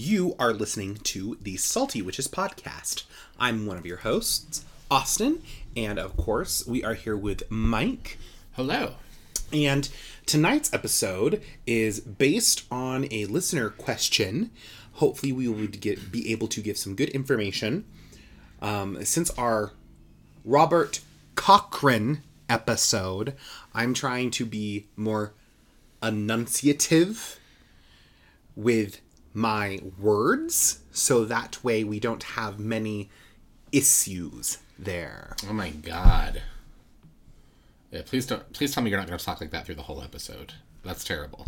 You are listening to the Salty Witches podcast. I'm one of your hosts, Austin, and of course, we are here with Mike. Hello. And tonight's episode is based on a listener question. Hopefully, we will get, be able to give some good information. Um, since our Robert Cochrane episode, I'm trying to be more enunciative with my words so that way we don't have many issues there. Oh my god. Yeah, please don't. Please tell me you're not going to talk like that through the whole episode. That's terrible.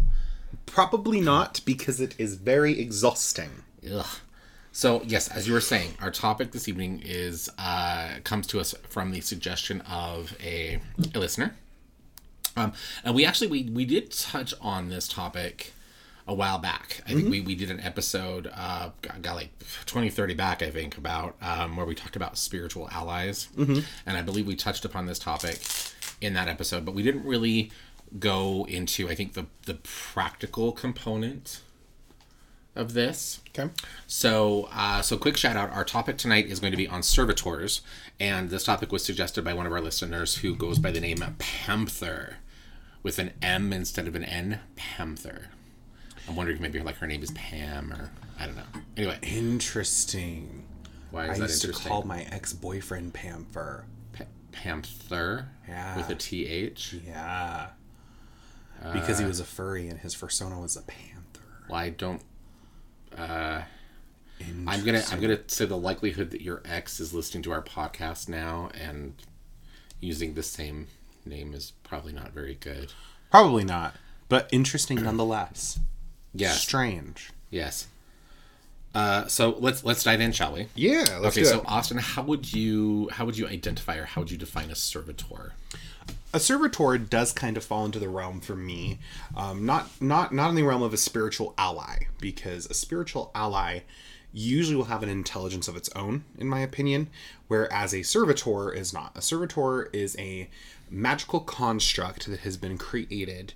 Probably not because it is very exhausting. Ugh. So yes, as you were saying, our topic this evening is uh, comes to us from the suggestion of a, a listener, um, and we actually we we did touch on this topic a while back. I think we, we did an episode, uh, got, got like 20, 30 back, I think, about um, where we talked about spiritual allies. Mm-hmm. And I believe we touched upon this topic in that episode, but we didn't really go into, I think, the, the practical component of this. Okay. So, uh, so quick shout out. Our topic tonight is going to be on servitors, and this topic was suggested by one of our listeners who goes by the name Panther, with an M instead of an N. Panther. I'm wondering if maybe like her name is Pam or I don't know. Anyway, Interesting. why is I that used to call my ex boyfriend Panther. Pa- Panther Yeah. with a T H. Yeah. Because he was a furry and his persona was a panther. Well, I don't. Uh, I'm gonna I'm gonna say the likelihood that your ex is listening to our podcast now and using the same name is probably not very good. Probably not, but interesting nonetheless. Yes. Strange. Yes. Uh, so let's let's dive in, shall we? Yeah. Let's okay, so Austin, how would you how would you identify or how would you define a servitor? a servitor does kind of fall into the realm for me, um, not not not in the realm of a spiritual ally, because a spiritual ally usually will have an intelligence of its own, in my opinion, whereas a servitor is not. A servitor is a magical construct that has been created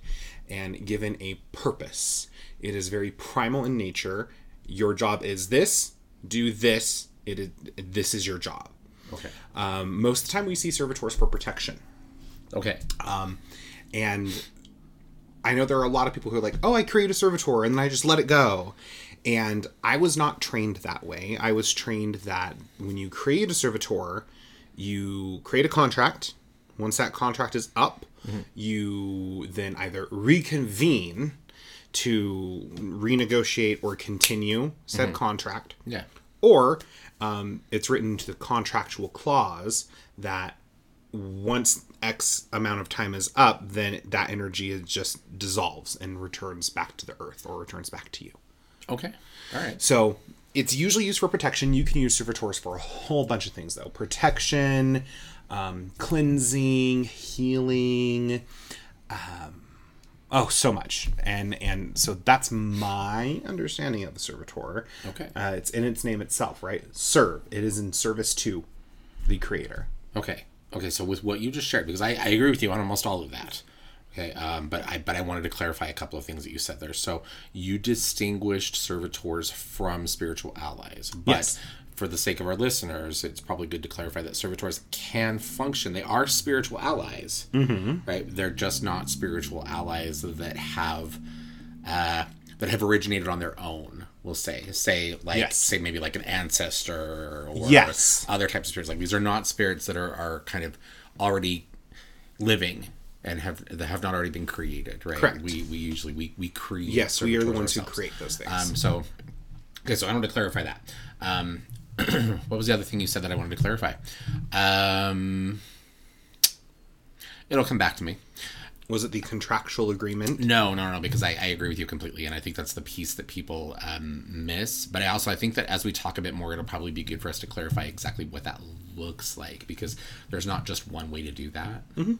and given a purpose. It is very primal in nature. Your job is this. Do this. It is this is your job. Okay. Um, most of the time, we see servitors for protection. Okay. Um, and I know there are a lot of people who are like, oh, I create a servitor and then I just let it go. And I was not trained that way. I was trained that when you create a servitor, you create a contract. Once that contract is up, you then either reconvene to renegotiate or continue said contract Yeah. or um, it's written into the contractual clause that once X amount of time is up, then that energy is just dissolves and returns back to the earth or returns back to you. Okay. All right. So it's usually used for protection. You can use servitors for a whole bunch of things, though protection, um, cleansing, healing. Um, oh, so much, and and so that's my understanding of the servitor. Okay. uh, it's in its name itself, right? Serve. It is in service to the creator. Okay. Okay. So with what you just shared, because I, I agree with you on almost all of that. Okay. Um, but I but I wanted to clarify a couple of things that you said there. So you distinguished servitors from spiritual allies. But Yes. For the sake of our listeners, it's probably good to clarify that servitors can function. They are spiritual allies, mm-hmm. right? They're just not spiritual allies that have uh, that have originated on their own. We'll say, say like, Yes. say maybe like an ancestor or Yes. other types of spirits. Like these are not spirits that are, are kind of already living and have that have not already been created, right? Correct. We we usually we we create. Yes, we are the ones who create those things. Um, so okay, so I wanted to clarify that. Um, what was the other thing you said that I wanted to clarify? Um, it'll come back to me. Was it the contractual agreement? No, no, no, because I, I agree with you completely, and I think that's the piece that people um, miss. But I also I think that as we talk a bit more, it'll probably be good for us to clarify exactly what that looks like, because there's not just one way to do that. Mm-hmm.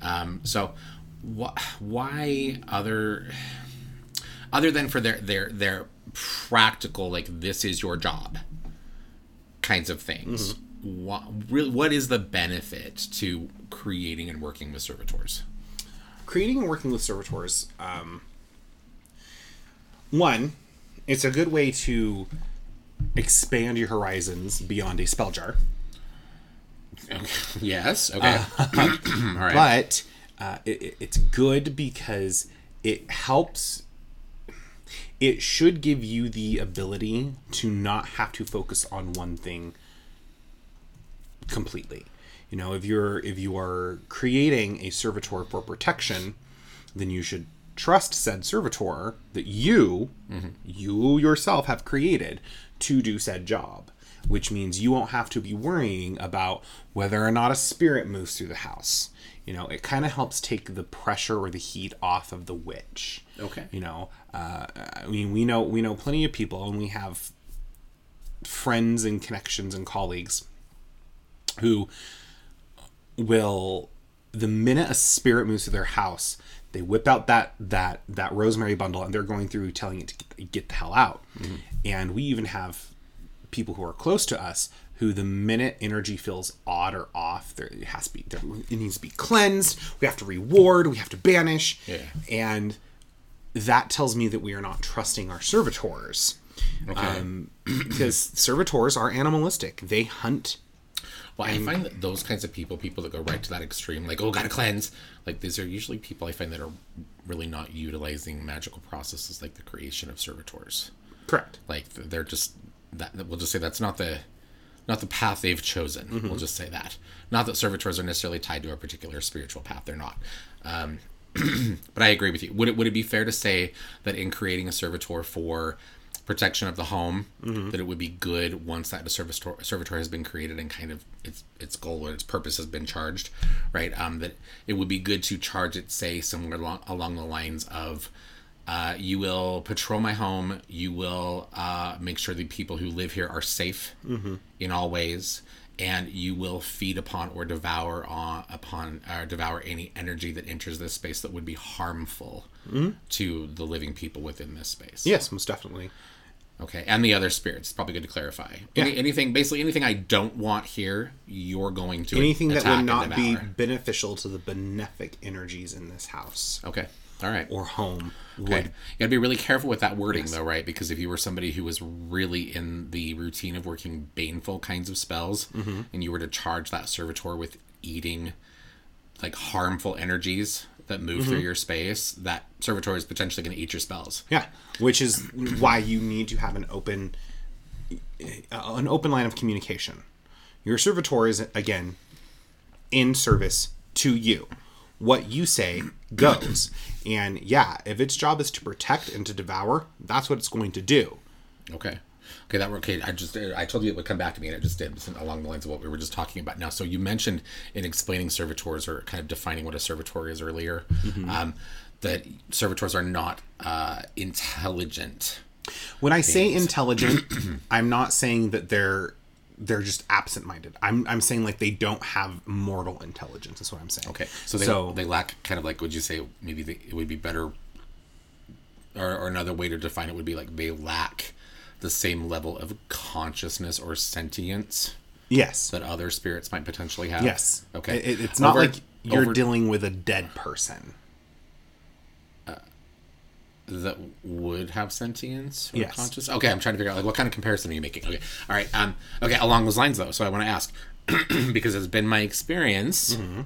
Um, so, wh- why other other than for their their their practical like this is your job kinds of things? What really what is the benefit to creating and working with servitors? creating and working with servitors um, one it's a good way to expand your horizons beyond a spell jar. yes. Okay. Uh, All right. But uh, it- it's good because it helps. It should give you the ability to not have to focus on one thing completely. You know, if you're if you are creating a servitor for protection, then you should trust said servitor that you mm-hmm. you yourself have created to do said job, which means you won't have to be worrying about whether or not a spirit moves through the house. You know, it kind of helps take the pressure or the heat off of the witch. Okay. You know, uh, I mean, we know we know plenty of people, and we have friends and connections and colleagues who will the minute a spirit moves to their house they whip out that that that rosemary bundle and they're going through telling it to get, get the hell out and we even have people who are close to us who the minute energy feels odd or off there it has to be there, it needs to be cleansed we have to reward we have to banish Yeah. and that tells me that we are not trusting our servitors Okay. um, because servitors are animalistic they hunt Well, I find that those kinds of people, people that go right to that extreme, like, oh, gotta cleanse, like, these are usually people I find that are really not utilizing magical processes like the creation of servitors. correct Like, they're just, that we'll just say that's not the, not the path they've chosen. We'll just say that. Not that servitors are necessarily tied to a particular spiritual path. They're not. Um, but I agree with you. Would it would it be fair to say that in creating a servitor for protection of the home, that it would be good once that servitor servitor has been created and kind of its its goal or its purpose has been charged, right? Um, that it would be good to charge it, say somewhere along along the lines of. Uh, you will patrol my home. You will uh, make sure the people who live here are safe in all ways, and you will feed upon or devour on upon or devour any energy that enters this space that would be harmful to the living people within this space. yes most definitely Okay, and the other spirits. It's probably good to clarify. Any, Yeah. Anything, basically anything I don't want here, you're going to anything that would not be beneficial to the benefic energies in this house Okay, all right. or home Okay. would You gotta be really careful with that wording, though, right? Because if you were somebody who was really in the routine of working baneful kinds of spells, Mm-hmm. and you were to charge that servitor with eating like harmful energies that move Mm-hmm. through your space, that servitor is potentially going to eat your spells. yeah which is why you need to have an open uh, an open line of communication your servitor is again in service to you what you say goes and yeah if its job is to protect and to devour that's what it's going to do Okay. Okay, that okay. I just I told you it would come back to me, and it just did along the lines of what we were just talking about now. So you mentioned in explaining servitors or kind of defining what a servitor is earlier, um, that servitors are not uh, intelligent. When I say intelligent, I'm not saying that they're they're just absent-minded. I'm I'm saying like they don't have mortal intelligence. Is what I'm saying. Okay, so they so they lack kind of like would you say maybe they, it would be better, or, or another way to define it would be like they lack the same level of consciousness or sentience yes, that other spirits might potentially have. yes. Okay. It- it's not Over- like you're over- dealing with a dead person. That would have sentience or Yes. conscious. Okay, I'm trying to figure out like what kind of comparison are you making? Okay, all right. Um, okay, along those lines though. So I want to ask because it's been my experience Mm-hmm.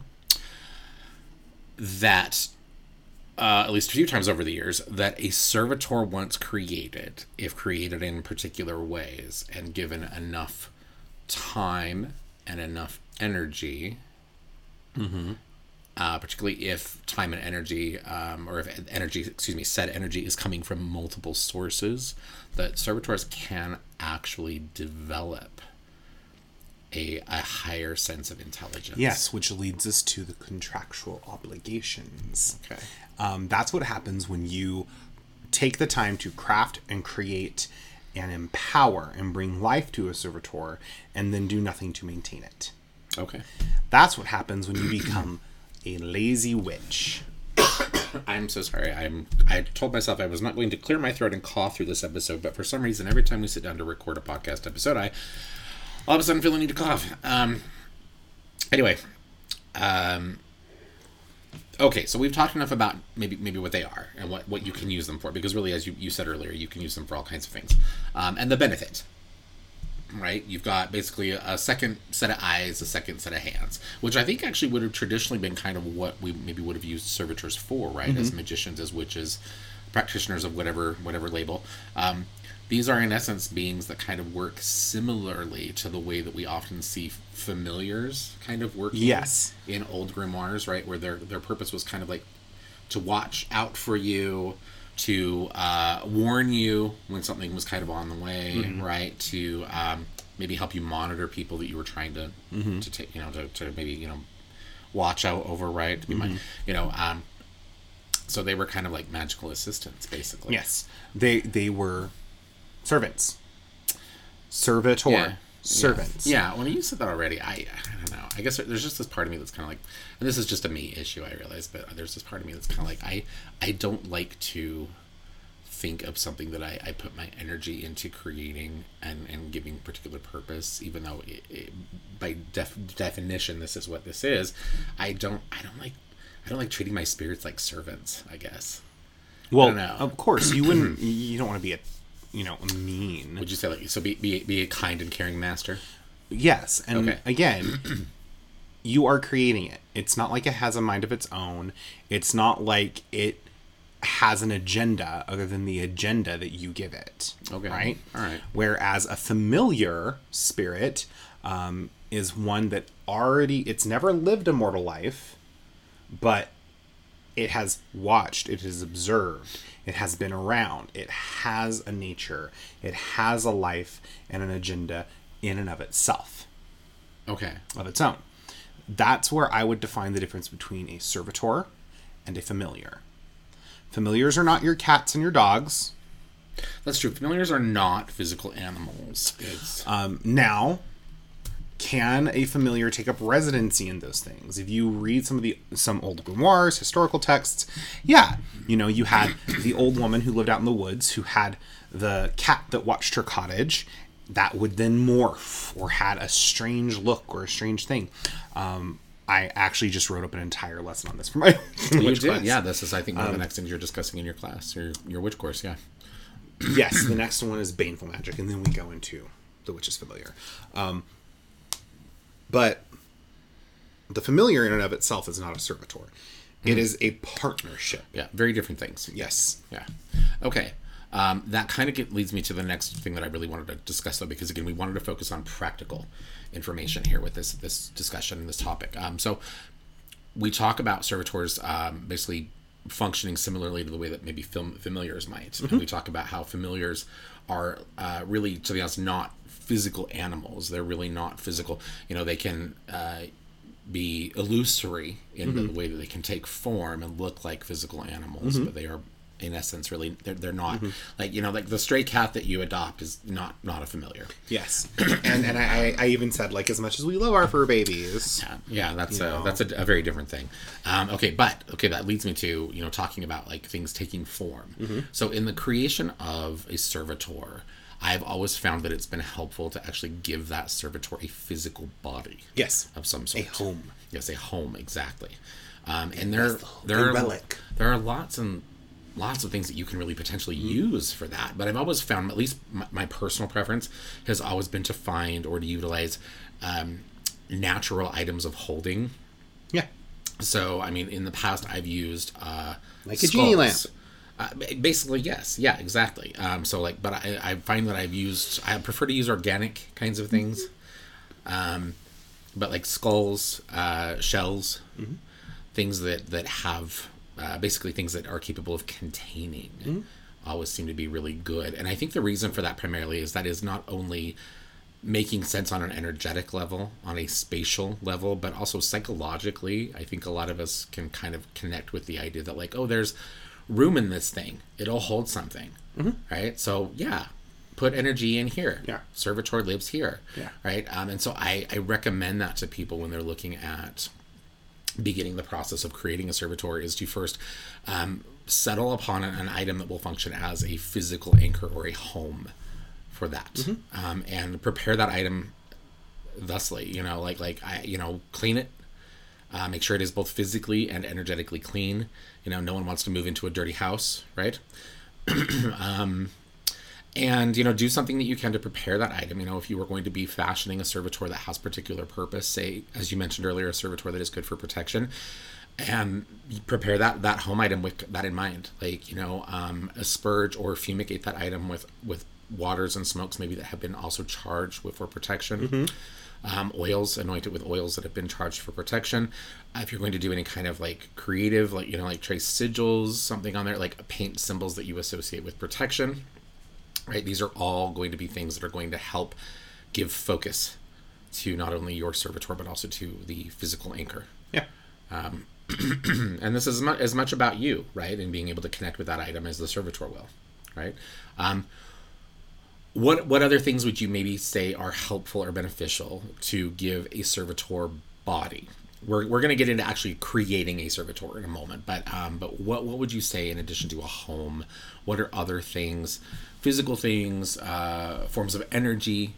that uh, at least a few times over the years that a servitor once created, if created in particular ways and given enough time and enough energy uh, particularly if time and energy, um, or if energy, excuse me, said energy is coming from multiple sources, that servitors can actually develop a, a higher sense of intelligence. Yes, which leads us to the contractual obligations. Okay. Um, that's what happens when you take the time to craft and create and empower and bring life to a servitor and then do nothing to maintain it. Okay. That's what happens when you become a lazy witch. I'm so sorry. I'm. I told myself I was not going to clear my throat and cough through this episode, but for some reason, every time we sit down to record a podcast episode, I all of a sudden feel the need to cough. Um. Anyway, um. Okay, so we've talked enough about maybe maybe what they are and what, what you can use them for because really, as you, you said earlier, you can use them for all kinds of things, um, and the benefit. Right, you've got basically a, second set of eyes, a second set of hands, which I think actually would have traditionally been kind of what we maybe would have used servitors for, right? As magicians, as witches, practitioners of whatever whatever label. Um, these are in essence beings that kind of work similarly to the way that we often see familiars kind of working Yes. in old grimoires right where their their purpose was kind of like to watch out for you to uh, warn you when something was kind of on the way right to um, maybe help you monitor people that you were trying to to take you know to, to maybe you know watch out over right to be my you know um, so they were kind of like magical assistants basically. Yes, they they were servants, servitor, Yeah. Servants. Yeah, when you said that already, I I don't know. I guess there's just this part of me that's kind of like, and this is just a me issue. I realize, but there's this part of me that's kind of like I I don't like to think of something that I, I put my energy into creating and, and giving particular purpose, even though it, it, by def, definition this is what this is. I don't I don't like I don't like treating my spirits like servants. I guess. Well, know. of course you wouldn't. you don't want to be a, you know, mean. Would you say like so? Be be, be a kind and caring master. Yes, and Okay. again, you are creating it. It's not like it has a mind of its own. It's not like it has an agenda other than the agenda that you give it. Okay. Right? All right. Whereas a familiar spirit um, is one that already, it's never lived a mortal life, but it has watched, it has observed, it has been around, it has a nature, it has a life and an agenda in and of itself, Okay. of its own. That's where I would define the difference between a servitor and a familiar. Familiars are not your cats and your dogs. That's true. Familiars are not physical animals. It's Um, now, can a familiar take up residency in those things? If you read some of the some old grimoires, historical texts, yeah, you know, you had the old woman who lived out in the woods who had the cat that watched her cottage. That would then morph or had a strange look or a strange thing. Um, I actually just wrote up an entire lesson on this for my you did. class. Yeah, this is I think one of the next things you're discussing in your class or your witch course. Yeah. yes, the next one is baneful magic, and then we go into the witch's familiar. Um, but the familiar in and of itself is not a servitor; It is a partnership. Yeah. Very different things. Yes. Yeah. Okay. Um, that kind of leads me to the next thing that I really wanted to discuss, though, because again, we wanted to focus on practical information here with this this discussion and this topic. Um, so we talk about servitors um, basically functioning similarly to the way that maybe film familiars might. And we talk about how familiars are uh, really, to be honest, not physical animals. They're really not physical. You know, they can. Uh, be illusory in the way that they can take form and look like physical animals, but they are in essence really they're, they're not like you know like the stray cat that you adopt is not not a familiar Yes. and and I, I even said like as much as we love our fur babies. yeah, yeah that's a know. that's a, a very different thing um, okay but okay that leads me to you know talking about like things taking form so in the creation of a servitor i've always found that it's been helpful to actually give that servitor a physical body Yes. of some sort. A home. Yes, a home exactly. Um, and there, vessel, there a are there are lots and lots of things that you can really potentially Mm-hmm. use for that. But I've always found, at least my, my personal preference, has always been to find or to utilize um, natural items of holding. Yeah. So, I mean, in the past, I've used uh, Like a genie lamp. Uh, basically, yes, yeah, exactly. Um, so, like, but I, I find that I've used, I prefer to use organic kinds of things. Um, but like skulls, uh, shells, things that that have uh, basically things that are capable of containing, always seem to be really good. And I think the reason for that primarily is that is not only making sense on an energetic level, on a spatial level, but also psychologically. I think a lot of us can kind of connect with the idea that, like, oh, there's room in this thing, it'll hold something, right? So, yeah, put energy in here. Yeah. Servitor lives here, Yeah. right? Um, and so I, I recommend that to people when they're looking at beginning the process of creating a servitor is to first um, settle upon an, an item that will function as a physical anchor or a home for that um, and prepare that item thusly you know like like i you know clean it Uh, make sure it is both physically and energetically clean. You know, no one wants to move into a dirty house, right? um, and you know do something that you can to prepare that item you know if you were going to be fashioning a servitor that has particular purpose say as you mentioned earlier a servitor that is good for protection and prepare that that home item with that in mind like you know um, asperge or fumigate that item with with waters and smokes maybe that have been also charged with for protection mm-hmm. Um, oils anoint it with oils that have been charged for protection if you're going to do any kind of like creative like you know like trace sigils something on there like paint symbols that you associate with protection right? These are all going to be things that are going to help give focus to not only your servitor but also to the physical anchor. Yeah. Um, and this is as much, as much about you, right, and being able to connect with that item as the servitor will, right? Um, what what other things would you maybe say are helpful or beneficial to give a servitor body? We're, we're going to get into actually creating a servitor in a moment, but um, but what what would you say in addition to a home? What are other things physical things, uh, forms of energy.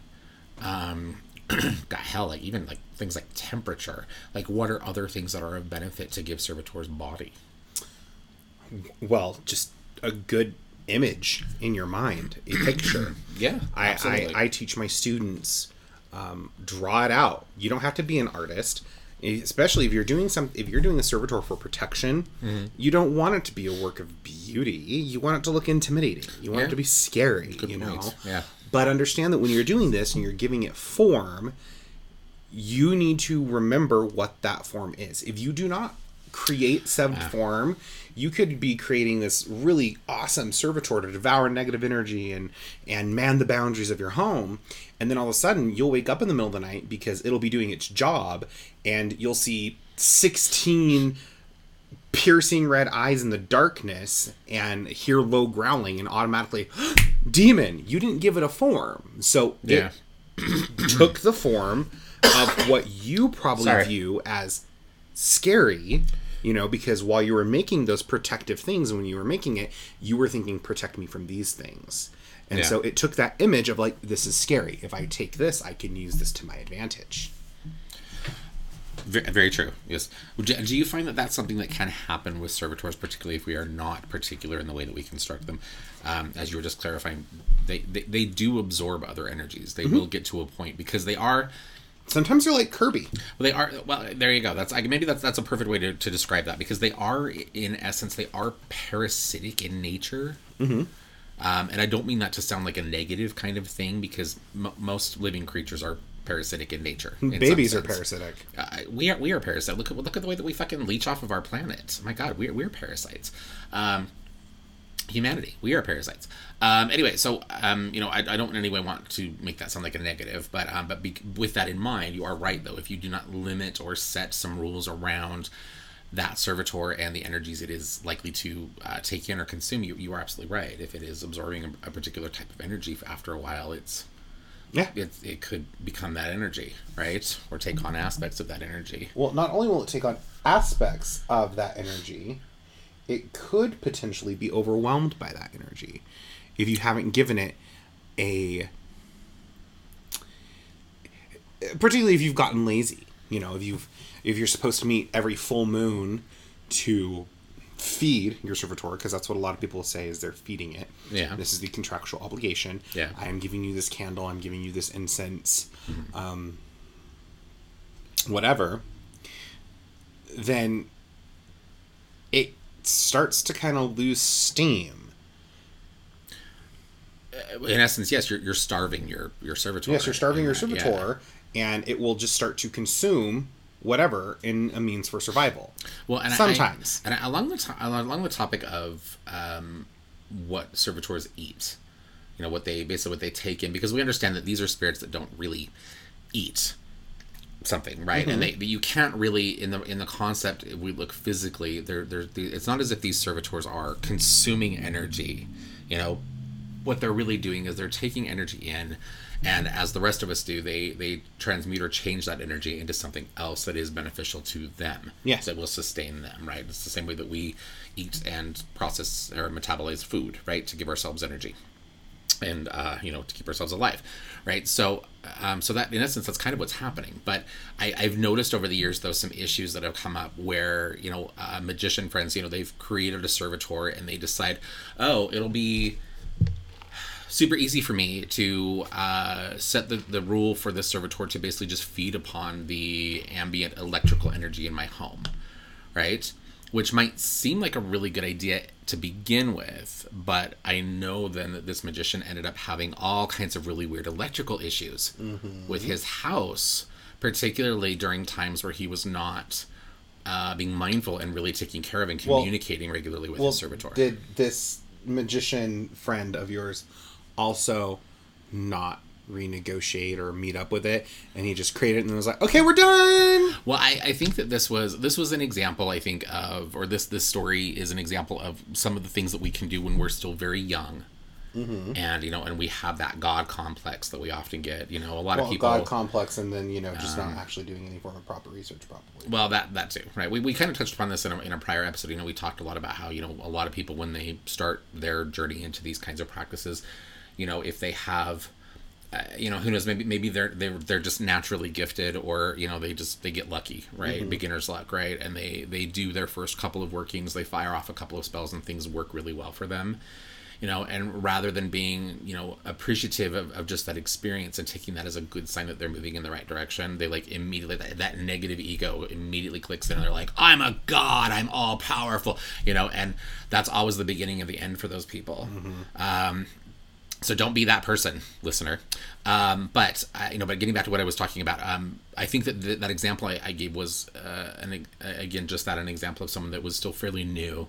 Um, hell, like even like things like temperature. Like, what are other things that are of benefit to give servitor's body? Well, just a good image in your mind, a picture. yeah, I, I, I teach my students um, draw it out. You don't have to be an artist especially if you're doing some if you're doing a servitor for protection mm-hmm. you don't want it to be a work of beauty you want it to look intimidating you want yeah. it to be scary Good you know yeah but understand that when you're doing this and you're giving it form you need to remember what that form is if you do not create some yeah. form you could be creating this really awesome servitor to devour negative energy and and man the boundaries of your home and then all of a sudden you'll wake up in the middle of the night because it'll be doing its job and you'll see 16 piercing red eyes in the darkness and hear low growling and automatically demon you didn't give it a form so yeah. it took the form of what you probably Sorry. view as scary you know because while you were making those protective things when you were making it you were thinking protect me from these things. And yeah. so it took that image of like this is scary. If i take this i can use this to my advantage. Very, very true. Yes. Do you find that that's something that can happen with servitors particularly if we are not particular in the way that we construct them? Um, as you were just clarifying they, they, they do absorb other energies. They mm-hmm. will get to a point because they are Sometimes they're like Kirby. Well, they are. Well, there you go. That's I, maybe that's that's a perfect way to, to describe that because they are, in essence, they are parasitic in nature. Mm-hmm. Um, and I don't mean that to sound like a negative kind of thing because m- most living creatures are parasitic in nature. In Babies are parasitic. Uh, we are we are parasites. Look at look at the way that we fucking leech off of our planet. My God, we're we're parasites. Um, humanity, we are parasites. Um, anyway, so um, you know, I, I, don't in any way want to make that sound like a negative, but um, but be, with that in mind, you are right though. If you do not limit or set some rules around that servitor and the energies it is likely to uh, take in or consume, you, you are absolutely right. If it is absorbing a, a particular type of energy, after a while, it's yeah, it, it could become that energy, right, or take on aspects of that energy. Well, not only will it take on aspects of that energy, it could potentially be overwhelmed by that energy if you haven't given it a particularly if you've gotten lazy you know if you've if you're supposed to meet every full moon to feed your servitor because that's what a lot of people say is they're feeding it. Yeah. This is the contractual obligation. Yeah. I am giving you this candle i'm giving you this incense mm-hmm. um whatever then starts to kind of lose steam in essence, yes, you're, you're starving your your servitor. Yes, you're starving your servitor, yeah. and it will just start to consume whatever in a means for survival. Well, and sometimes, I, and along the to- along the topic of um, what servitors eat, you know, what they basically what they take in, because we understand that these are spirits that don't really eat something right? Mm-hmm. and they you can't really in the in the concept if we look physically they're, they're it's not as if these servitors are consuming energy you know? What they're really doing is they're taking energy in and as the rest of us do they they transmute or change that energy into something else that is beneficial to them yes that will sustain them right? It's the same way that we eat and process or metabolize food right to give ourselves energy and uh, you know to keep ourselves alive right? So um, so that in essence that's kind of what's happening. But I, i've noticed over the years though some issues that have come up where you know uh, magician friends you know they've created a servitor and they decide oh it'll be super easy for me to uh, set the, the rule for this servitor to basically just feed upon the ambient electrical energy in my home right which might seem like a really good idea to begin with, but I know then that this magician ended up having all kinds of really weird electrical issues mm-hmm. with his house, particularly during times where he was not uh, being mindful and really taking care of and communicating well, regularly with well, his servitor. Did this magician friend of yours also not renegotiate or meet up with it and he just created it and was like okay we're done! Well I, I think that this was this was an example i think of or this this story is an example of some of the things that we can do when we're still very young. Mm-hmm. and you know and we have that god complex that we often get you know a lot well, of people god complex and then you know just um, not actually doing any form of proper research properly well that that too right? We, we kind of touched upon this in a, in a prior episode. You know we talked a lot about how you know a lot of people when they start their journey into these kinds of practices you know if they have you know who knows maybe maybe they're they're they're just naturally gifted or you know they just they get lucky right? Mm-hmm. beginner's luck right? And they they do their first couple of workings they fire off a couple of spells and things work really well for them you know? And rather than being you know appreciative of, of just that experience and taking that as a good sign that they're moving in the right direction they like immediately that, that negative ego immediately clicks in and they're like i'm a god i'm all powerful you know? And that's always the beginning of the end for those people. Mm-hmm. um, so don't be that person, listener. Um, but uh, you know, but getting back to what I was talking about, um, I think that th- that example I, I gave was, uh, an, again, just that an example of someone that was still fairly new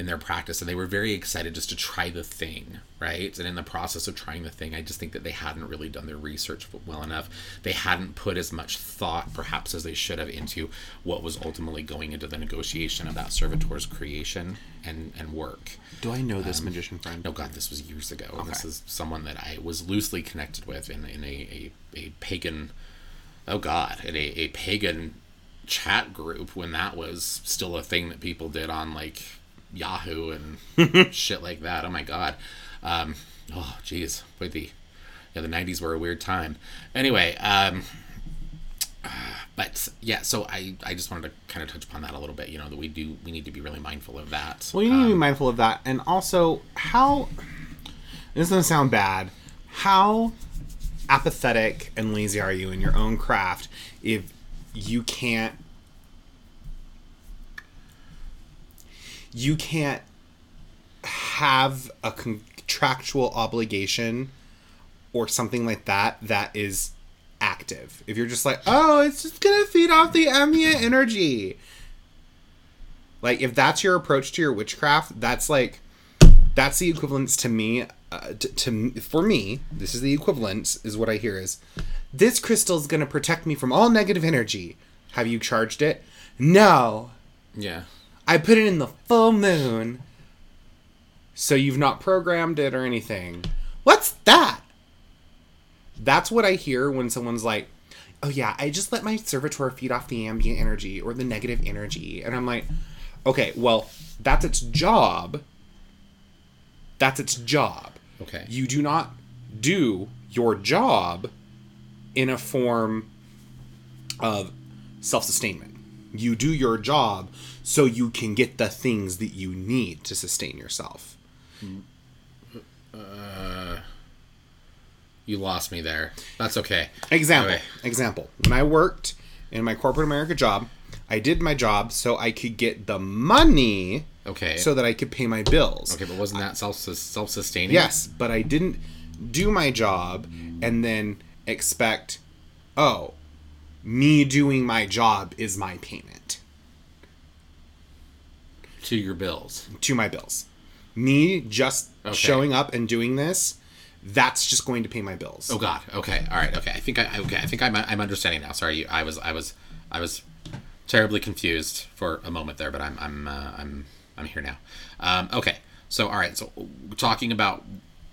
in their practice and they were very excited just to try the thing right? And in the process of trying the thing i just think that they hadn't really done their research well enough. They hadn't put as much thought perhaps as they should have into what was ultimately going into the negotiation of that servitor's creation and and work. Do i know this um, magician friend? no god this was years ago. Okay. this is someone that i was loosely connected with in, in a, a, a pagan oh god in a, a pagan chat group when that was still a thing that people did on like Yahoo and shit like that. Oh my god. Um, oh jeez, wait the yeah the '90s were a weird time. Anyway, um, but yeah, so I I just wanted to kind of touch upon that a little bit. You know that we do we need to be really mindful of that. Well, you need um, to be um, mindful of that, and also how this doesn't sound bad. How apathetic and lazy are you in your own craft if you can't you can't have a contractual obligation or something like that that is active. If you're just like, oh, it's just gonna feed off the ambient energy. Like, if that's your approach to your witchcraft, that's like, that's the equivalence to me. Uh, to, to for me, this is the equivalence. Is what I hear is, this crystal is gonna protect me from all negative energy. Have you charged it? No. Yeah. I put it in the full moon. So you've not programmed it or anything. What's that? That's what I hear when someone's like, oh yeah, I just let my servitor feed off the ambient energy or the negative energy. And I'm like, okay, well, that's its job. That's its job. Okay. You do not do your job in a form of self sustainment. You do your job so you can get the things that you need to sustain yourself. Uh, you lost me there. That's okay. Example. Okay. Example. When I worked in my corporate America job, I did my job so I could get the money. Okay. So that I could pay my bills. Okay, but wasn't that self self sustaining? Yes, but I didn't do my job and then expect, oh, me doing my job is my payment to your bills. To my bills. Me just okay. showing up and doing this, that's just going to pay my bills. Oh God. Okay. All right. Okay. I think I okay. I think I'm I'm understanding now. Sorry. I was I was I was terribly confused for a moment there, but I'm I'm uh, I'm I'm here now. Um, okay. So all right. So talking about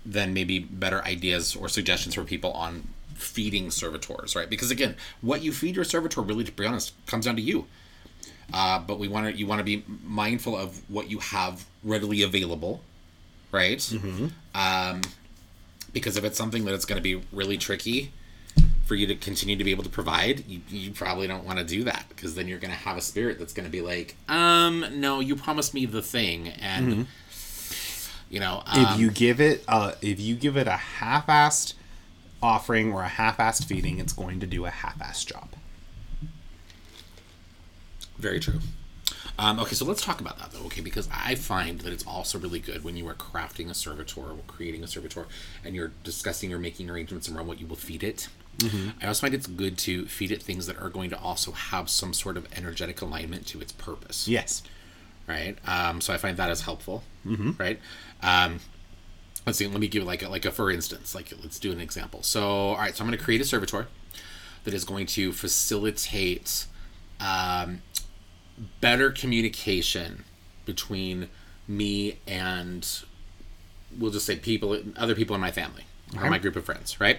then maybe better ideas or suggestions for people on feeding servitors, right? Because again, what you feed your servitor really, to be honest, comes down to you. Uh, but we want to you want to be mindful of what you have readily available, right? Mm-hmm. Um, because if it's something that it's going to be really tricky for you to continue to be able to provide, you, you probably don't want to do that because then you're going to have a spirit that's going to be like, um, no, you promised me the thing, and you know, um, if you give it uh if you give it a half-assed offering or a half-assed feeding, it's going to do a half-assed job. Very true. Um, okay, so let's talk about that though, okay? Because I find that it's also really good when you are crafting a servitor or creating a servitor and you're discussing or making arrangements around what you will feed it. I also find it's good to feed it things that are going to also have some sort of energetic alignment to its purpose Yes. right? Um, so I find that as helpful, mm-hmm. right? Um, let's see. Let me give like a, like a for instance. Like let's do an example. So all right, so I'm going to create a servitor that is going to facilitate um, better communication between me and we'll just say people, other people in my family or my group of friends, right?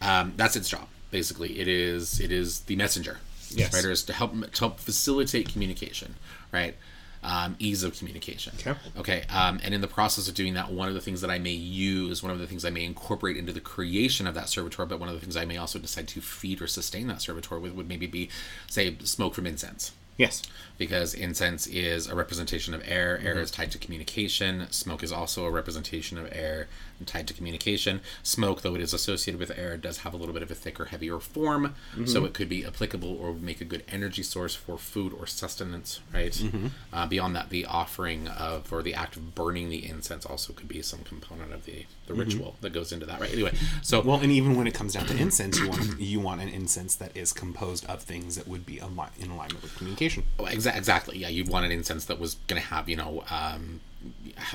Um, that's its job. Basically, it is it is the messenger. Yes. Right, is to help to help facilitate communication, right? Um, ease of communication. Okay. Okay. Um, and in the process of doing that, one of the things that I may use, one of the things I may incorporate into the creation of that servitor, but one of the things I may also decide to feed or sustain that servitor with would maybe be, say, smoke from incense Yes. because incense is a representation of air. Air mm-hmm. is tied to communication. Smoke is also a representation of air tied to communication. Smoke, though it is associated with air, does have a little bit of a thicker, heavier form, so it could be applicable or make a good energy source for food or sustenance. Right. Uh, beyond that, the offering of or the act of burning the incense also could be some component of the the ritual that goes into that. Right. Anyway, so Well, and even when it comes down to incense, you want you want an incense that is composed of things that would be in alignment with communication. Exa- exactly. Yeah, you'd want an incense that was going to have, you know, um,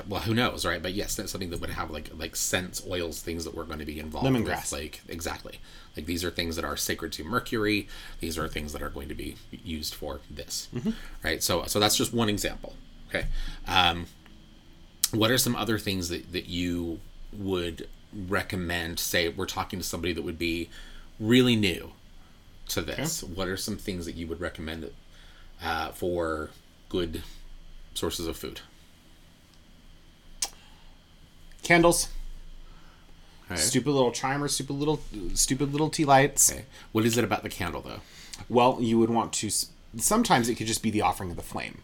well, who knows, right? But yes, that's something that would have like like scents, oils, things that were going to be involved. Lemongrass. With, like exactly, like these are things that are sacred to Mercury. These are things that are going to be used for this, right? So, so that's just one example. Okay. Um, what are some other things that that you would recommend? Say we're talking to somebody that would be really new to this. What are some things that you would recommend uh, for good sources of food? Candles, Okay. stupid little chimers, stupid little stupid little tea lights. Okay. What is it about the candle, though? Well, you would want to. Sometimes it could just be the offering of the flame.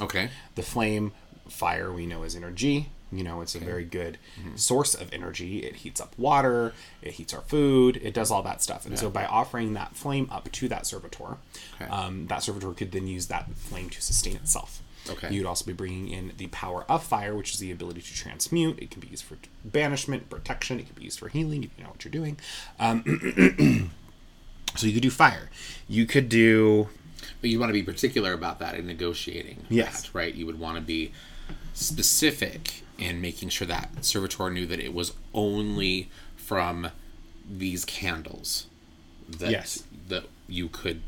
Okay. The flame, fire, we know is energy. You know, it's a very good source of energy. It heats up water, it heats our food, it does all that stuff. And so, by offering that flame up to that servitor, Okay. um, that servitor could then use that flame to sustain itself. Okay. You'd also be bringing in the power of fire, which is the ability to transmute. It can be used for banishment, protection. It can be used for healing you know what you're doing. Um, so you could do fire. You could do But you want to be particular about that in negotiating. Yes. that, right. You would want to be specific in making sure that servitor knew that it was only from these candles that Yes. that you could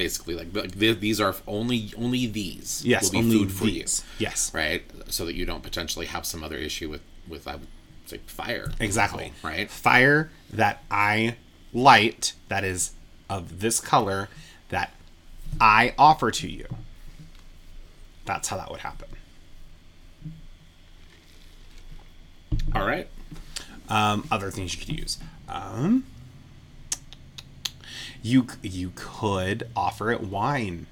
basically like, like th- these are only only these yes, will be food for these. you Yes, right so that you don't potentially have some other issue with with I would say fire exactly. right Fire that I light that is of this color that I offer to you. That's how that would happen. all right um, other things you could use. Um, you you could offer it wine.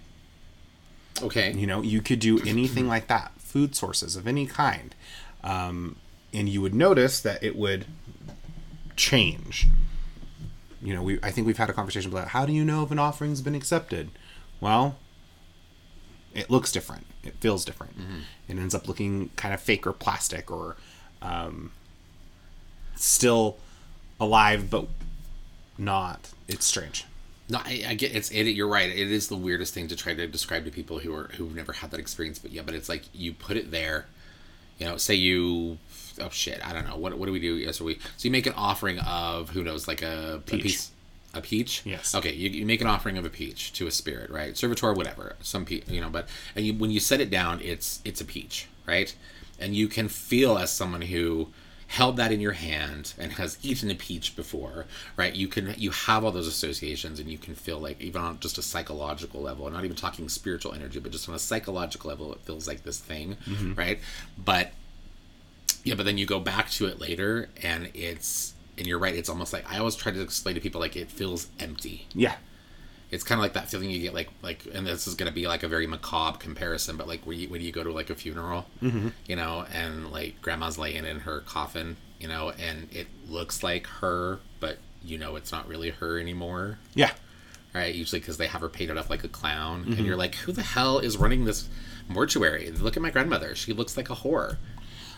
okay You know, you could do anything like that. Food sources of any kind, um, and you would notice that it would change. You know, we I think we've had a conversation about how do you know if an offering's been accepted? Well, it looks different. It feels different. It ends up looking kind of fake or plastic or um, still alive but not. It's strange. No, I, I get it's it. You're right. It is the weirdest thing to try to describe to people who are who've never had that experience. But yeah, but it's like you put it there. You know, say you oh shit, I don't know what what do we do? Yes, we so you make an offering of who knows like a Peach. piece. A peach. Yes. Okay, you, you make an offering of a peach to a spirit, right? Servitor, whatever. Some pe, you know, but and you, when you set it down, it's it's a peach, right? And you can feel as someone who held that in your hand and has eaten a peach before, right? You can you have all those associations and you can feel like even on just a psychological level, I'm not even talking spiritual energy, but just on a psychological level, it feels like this thing, mm-hmm. right? But Yeah, but then you go back to it later, and it's and you're right. It's almost like I always try to explain to people like it feels empty. Yeah. It's kind of like that feeling you get like like, and this is gonna be like a very macabre comparison, but like when you, when you go to like a funeral, Mm-hmm. you know, and like grandma's laying in her coffin, you know, and it looks like her, but you know it's not really her anymore. Yeah. right? Usually because they have her painted up like a clown, Mm-hmm. and you're like, who the hell is running this mortuary? Look at my grandmother; she looks like a whore.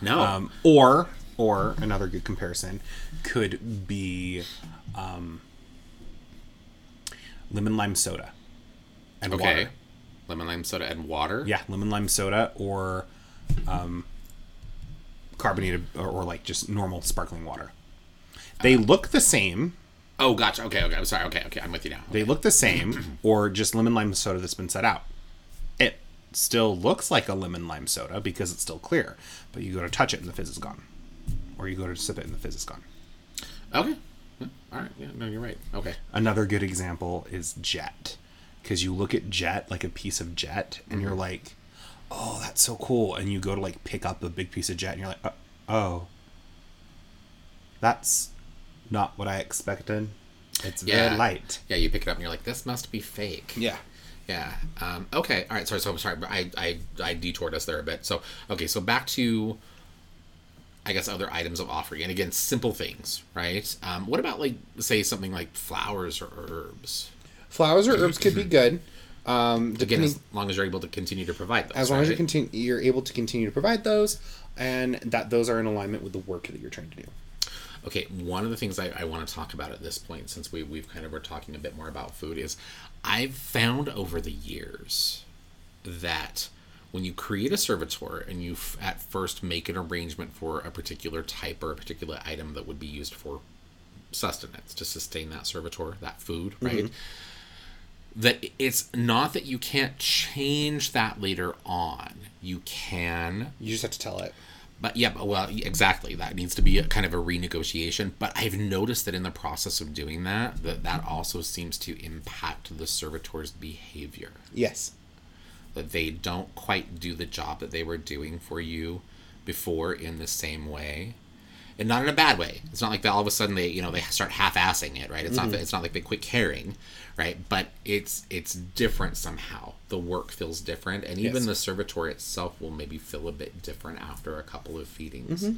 No, Um, or or another good comparison could be um, lemon lime soda and okay, water. lemon lime soda and water. Yeah, lemon lime soda or um, carbonated or, or like just normal sparkling water. They look the same. Oh, gotcha. Okay, okay. I'm sorry. Okay, okay. I'm with you now. They look the same, or just lemon lime soda that's been set out. It still looks like a lemon lime soda because it's still clear, but you go to touch it and the fizz is gone, or you go to sip it and the fizz is gone. Okay. All right. Yeah. No, you're right. Okay. Another good example is Jet, because you look at Jet like a piece of Jet, and you're like, "Oh, that's so cool!" And you go to like pick up a big piece of Jet, and you're like, "Uh, "Oh, that's not what I expected." It's Yeah. very light. Yeah. You pick it up and you're like, this must be fake. Yeah. Yeah. Um, okay. All right. Sorry. So I'm sorry. but I, I I detoured us there a bit. So okay. So back to, I guess other items of offering, and again, simple things, right? Um, what about like say something like flowers or herbs? Flowers or herbs could be good. Um, Again, as long as you're able to continue to provide those. as long as you continue, you're able to continue to provide those, and that those are in alignment with the work that you're trying to do. Okay, one of the things I, I want to talk about at this point, since we, we've kind of were talking a bit more about food, is I've found over the years that when you create a servitor and you f- at first make an arrangement for a particular type or a particular item that would be used for sustenance to sustain that servitor, that food, right? Mm-hmm. That it's not that you can't change that later on. You can, You just have to tell it. but yeah, but, well, exactly. That needs to be a kind of a renegotiation. But I've noticed that in the process of doing that, that that also seems to impact the servitor's behavior. Yes. That they don't quite do the job that they were doing for you before in the same way, and not in a bad way. It's not like all of a sudden they you know they start half-assing it, right? It's not it's not like they quit caring, right? But it's it's different somehow. The work feels different, and even Yes. the servitor itself will maybe feel a bit different after a couple of feedings.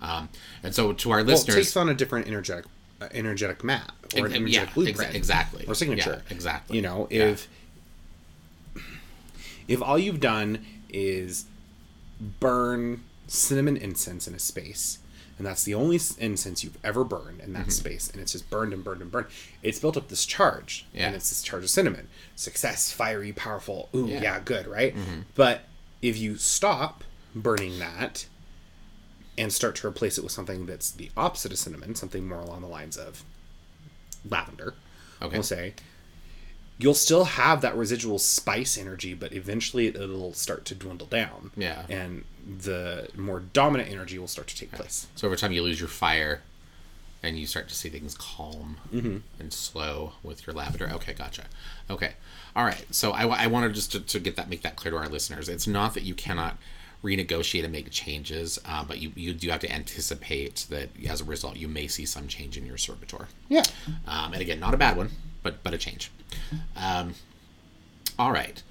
Um, and so to our Well, it listeners, takes on a different energetic, uh, energetic map or an energetic yeah, ex- blueprint, exactly. or signature. Yeah, exactly. You know, if if all you've done is burn cinnamon incense in a space, and that's the only incense you've ever burned in that Mm-hmm. space, and it's just burned and burned and burned, it's built up this charge, Yeah. and it's this charge of cinnamon, success, fiery, powerful. Ooh, Yeah. Mm-hmm. yeah, good, right? But if you stop burning that and start to replace it with something that's the opposite of cinnamon, something more along the lines of lavender, Okay. we'll say, you'll still have that residual spice energy, but eventually it'll start to dwindle down. Yeah. And the more dominant energy will start to take place. So over time, you lose your fire, and you start to see things calm Mm-hmm. and slow with your lavender. Okay, gotcha. Okay, all right. So I, I wanted just to, to get that make that clear to our listeners. It's not that you cannot renegotiate and make changes, uh, but you you do have to anticipate that as a result, you may see some change in your servitor. Yeah. Um, and again, not a bad one, but but a change. Um, all right.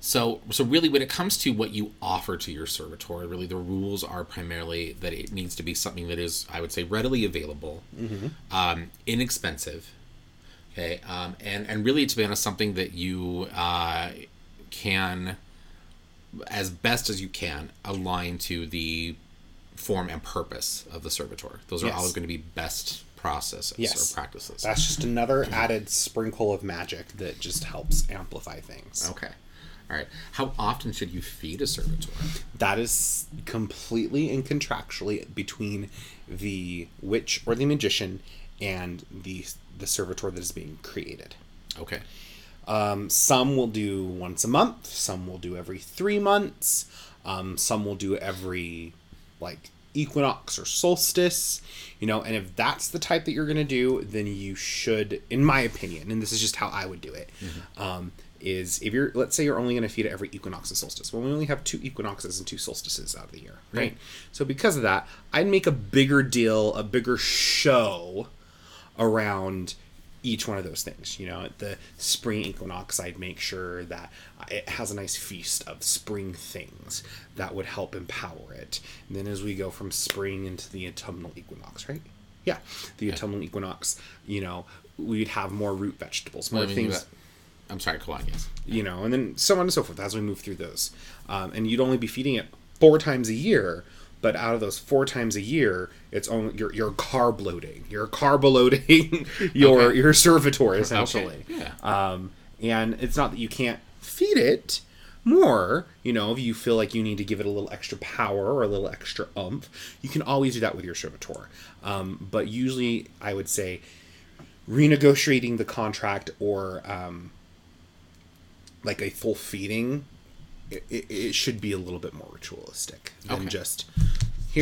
So so really, when it comes to what you offer to your servitor, really the rules are primarily that it needs to be something that is, I would say, readily available, um, inexpensive. Okay, um, and and really, to be honest, something that you uh, can, as best as you can, align to the form and purpose of the servitor. Those are Yes. always going to be best processes Yes. or practices. That's just another added sprinkle of magic that just helps amplify things. Okay. All right. How often should you feed a servitor? That is completely and contractually between the witch or the magician and the the servitor that is being created. Okay. Um, some will do once a month. Some will do every three months. Um, some will do every like equinox or solstice. You know, and if that's the type that you're gonna do, then you should, in my opinion, and this is just how I would do it. Um, is if you're let's say you're only going to feed it every equinox and solstice well we only have two equinoxes and two solstices out of the year right so because of that i'd make a bigger deal a bigger show around each one of those things you know at the spring equinox i'd make sure that it has a nice feast of spring things that would help empower it and then as we go from spring into the autumnal equinox right yeah the autumnal equinox you know we'd have more root vegetables more Well, I mean, things I'm sorry, go on, yes. you know, and then so on and so forth as we move through those. Um, and you'd only be feeding it four times a year, but out of those four times a year, it's only you're, you're carb loading. You're carb loading your Okay. your servitor essentially. Yeah. Um, and it's not that you can't feed it more. You know, if you feel like you need to give it a little extra power or a little extra umph, you can always do that with your servitor. Um, but usually, I would say renegotiating the contract or um, like a full feeding, it, it, it should be a little bit more ritualistic than Okay. just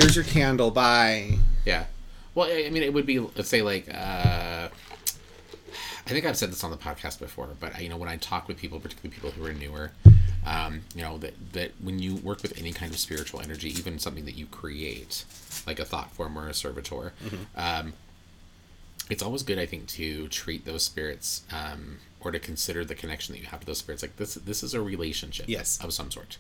here's your candle, bye. Yeah. Well, I mean, it would be, let's say, like, uh, I think I've said this on the podcast before, but you know, when I talk with people, particularly people who are newer, um, you know, that that when you work with any kind of spiritual energy, even something that you create, like a thought form or a servitor, um, it's always good, I think, to treat those spirits um, or to consider the connection that you have to those spirits. Like this, this is a relationship, Yes. of some sort.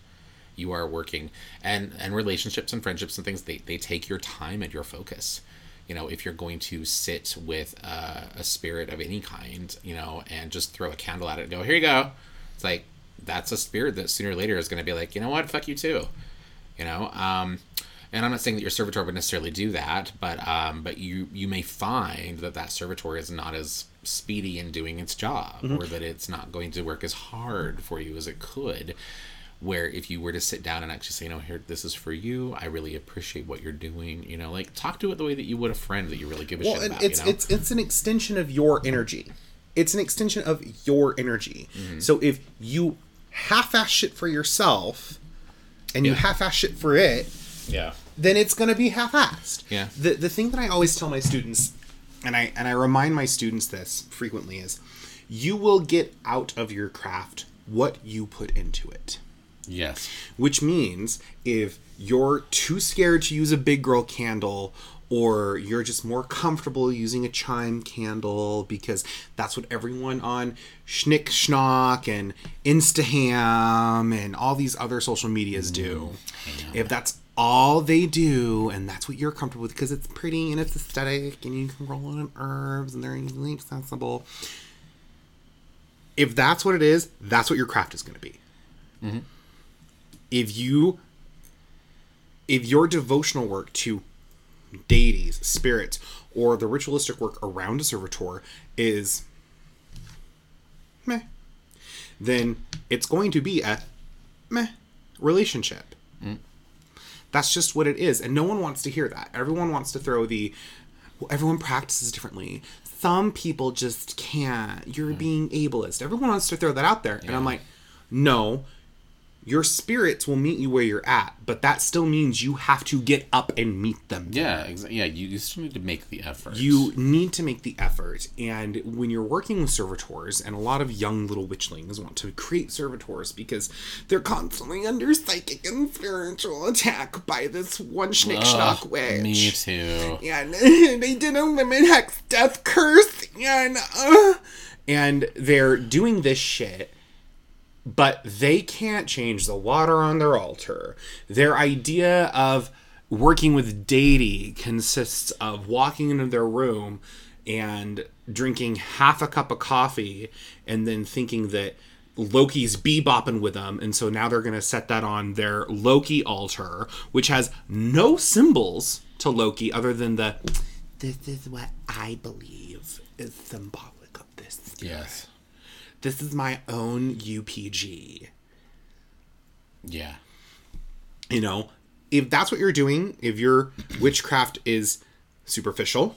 You are working, and and relationships and friendships and things they they take your time and your focus. You know, if you're going to sit with uh, a spirit of any kind, you know, and just throw a candle at it and go, here you go. It's like that's a spirit that sooner or later is going to be like, you know what, fuck you too you know um and i'm not saying that your servitor would necessarily do that but um but you you may find that that servitor is not as speedy in doing its job or that it's not going to work as hard for you as it could where if you were to sit down and actually say, you know, here, this is for you. I really appreciate what you're doing. You know, like talk to it the way that you would a friend that you really give a Well, shit about. it's you know? it's it's an extension of your energy. It's an extension of your energy. Mm-hmm. So if you half-ass shit for yourself, and you half-ass shit for it, yeah. then it's going to be half-assed. Yeah. The the thing that I always tell my students, and I and I remind my students this frequently is, you will get out of your craft what you put into it. Yes. Which means if you're too scared to use a big girl candle or you're just more comfortable using a chime candle because that's what everyone on Schnick Schnock and Instaham and all these other social medias do. Mm-hmm. If that's all they do and that's what you're comfortable with because it's pretty and it's aesthetic and you can roll it in herbs and they're easily accessible. If that's what it is, that's what your craft is going to be mm-hmm. If you if your devotional work to deities spirits or the ritualistic work around a servitor is meh then it's going to be a meh relationship. Mm. That's just what it is and no one wants to hear that. Everyone wants to throw the well, everyone practices differently. Some people just can't. You're mm. being ableist. Everyone wants to throw that out there and i'm like no your spirits will meet you where you're at, but that still means you have to get up and meet them. Yeah. exactly. yeah. You, you still need to make the effort. You need to make the effort. And when you're working with servitors, and a lot of young little witchlings want to create servitors because they're constantly under psychic and spiritual attack by this one schnick schnock witch. Me too. and they did a women hex death curse and uh, and they're doing this shit but they can't change the water on their altar their idea of working with deity consists of walking into their room and drinking half a cup of coffee and then thinking that Loki's bebopping with them, and so now they're going to set that on their Loki altar, which has no symbols to Loki other than the this is what I believe is symbolic of this. Yes. This is my own UPG. Yeah. You know, if that's what you're doing, if your witchcraft is superficial,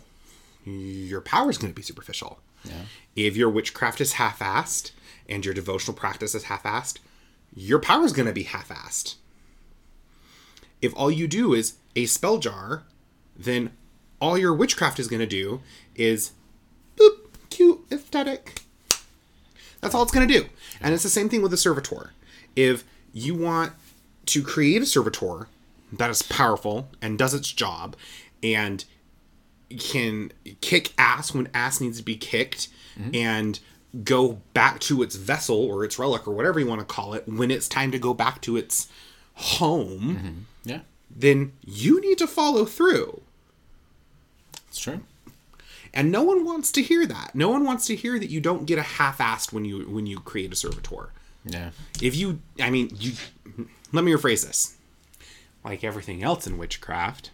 your power is going to be superficial. Yeah. If your witchcraft is half-assed and your devotional practice is half-assed, your power is going to be half-assed. If all you do is a spell jar, then all your witchcraft is going to do is boop, cute, aesthetic. That's all it's going to do. And it's the same thing with a servitor. If you want to create a servitor that is powerful and does its job and can kick ass when ass needs to be kicked mm-hmm. and go back to its vessel or its relic or whatever you want to call it when it's time to go back to its home, mm-hmm. Yeah, then you need to follow through. it's true. And no one wants to hear that. No one wants to hear that you don't get a half-assed when you when you create a servitor. Yeah, If you, I mean, you. Let me rephrase this. Like everything else in witchcraft,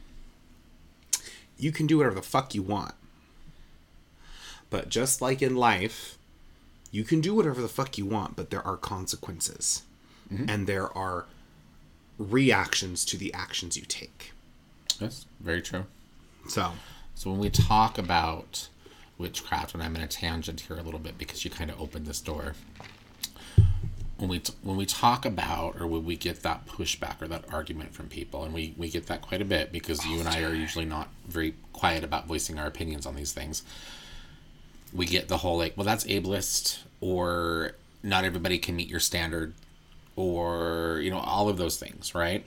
you can do whatever the fuck you want. But just like in life, you can do whatever the fuck you want, but there are consequences. Mm-hmm. And there are reactions to the actions you take. that's very true. So, So when we talk about witchcraft, and I'm in a tangent here a little bit because you kind of opened this door. When we t- when we talk about or when we get that pushback or that argument from people, and we we get that quite a bit because you and I are usually not very quiet about voicing our opinions on these things. We get the whole like, well, that's ableist, or not everybody can meet your standard, or you know all of those things, right?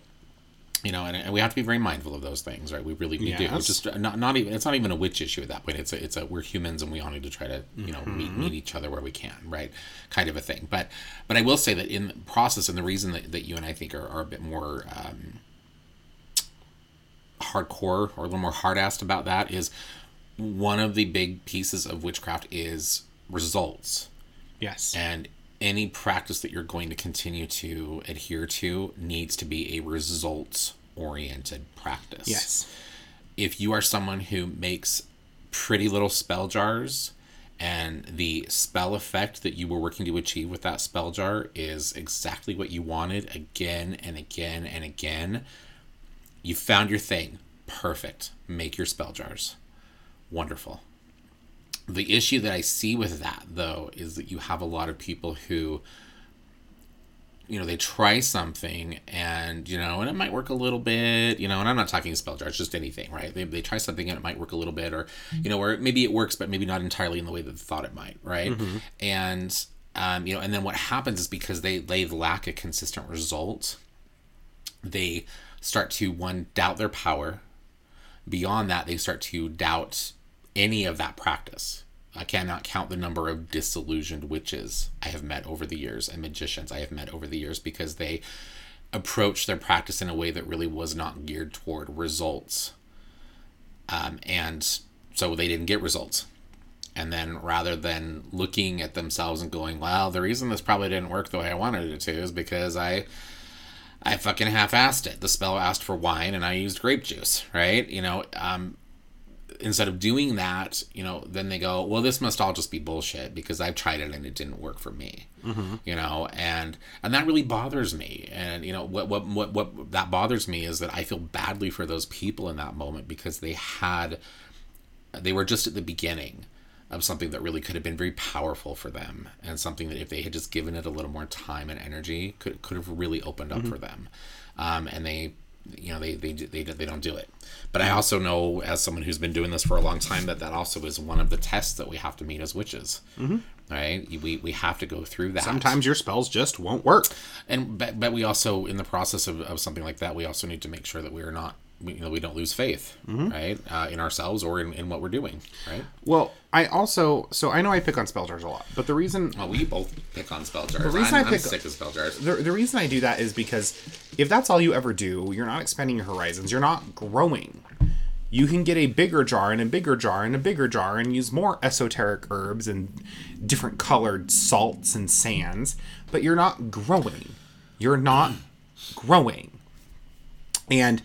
You know, and, and we have to be very mindful of those things, right? We really we do. It's just not not even it's not even a witch issue at that point. It's a it's a we're humans and we all need to try to you know meet meet each other where we can, right? Kind of a thing. But but I will say that in the process and the reason that, that you and I think are, are a bit more um, hardcore or a little more hard assed about that is one of the big pieces of witchcraft is results yes. and any practice that you're going to continue to adhere to needs to be a results oriented practice. yes. If you are someone who makes pretty little spell jars and the spell effect that you were working to achieve with that spell jar is exactly what you wanted again and again and again, you found your thing. Perfect. Make your spell jars. Wonderful. The issue that I see with that, though, is that you have a lot of people who, you know, they try something and, you know, and it might work a little bit, you know, and I'm not talking spell jars, just anything, right? They, they try something and it might work a little bit, or, you know, or maybe it works, but maybe not entirely in the way that they thought it might, right? And, um, you know, and then what happens is because they, they lack a consistent result, they start to, one, doubt their power. Beyond that, they start to doubt any of that practice. I cannot count the number of disillusioned witches I have met over the years and magicians I have met over the years because they approached their practice in a way that really was not geared toward results. Um, and so they didn't get results. And then rather than looking at themselves and going, well, the reason this probably didn't work the way I wanted it to is because I I fucking half-assed it. The spell asked for wine, and I used grape juice, right? You know, um, instead of doing that, you know, then they go, well, this must all just be bullshit because I've tried it and it didn't work for me, you know, and and that really bothers me. And you know, what what what what that bothers me is that I feel badly for those people in that moment because they had, they were just at the beginning of something that really could have been very powerful for them and something that if they had just given it a little more time and energy could could have really opened up for them. Um, and they you know they, they they they don't do it. But i also know as someone who's been doing this for a long time that that also is one of the tests that we have to meet as witches. Mm-hmm. Right? We we have to go through that. Sometimes your spells just won't work. and but, but we also in the process of, of something like that we also need to make sure that we are not you know we don't lose faith right uh, in ourselves or in, in what we're doing right Well, I also so I know I pick on spell jars a lot, but the reason well we both pick on spell jars The reason I'm, I pick- sick of spell jars the, the reason I do that is because if that's all you ever do, you're not expanding your horizons. You're not growing. You can get a bigger jar and a bigger jar and a bigger jar and use more esoteric herbs and different colored salts and sands, but you're not growing. You're not growing. And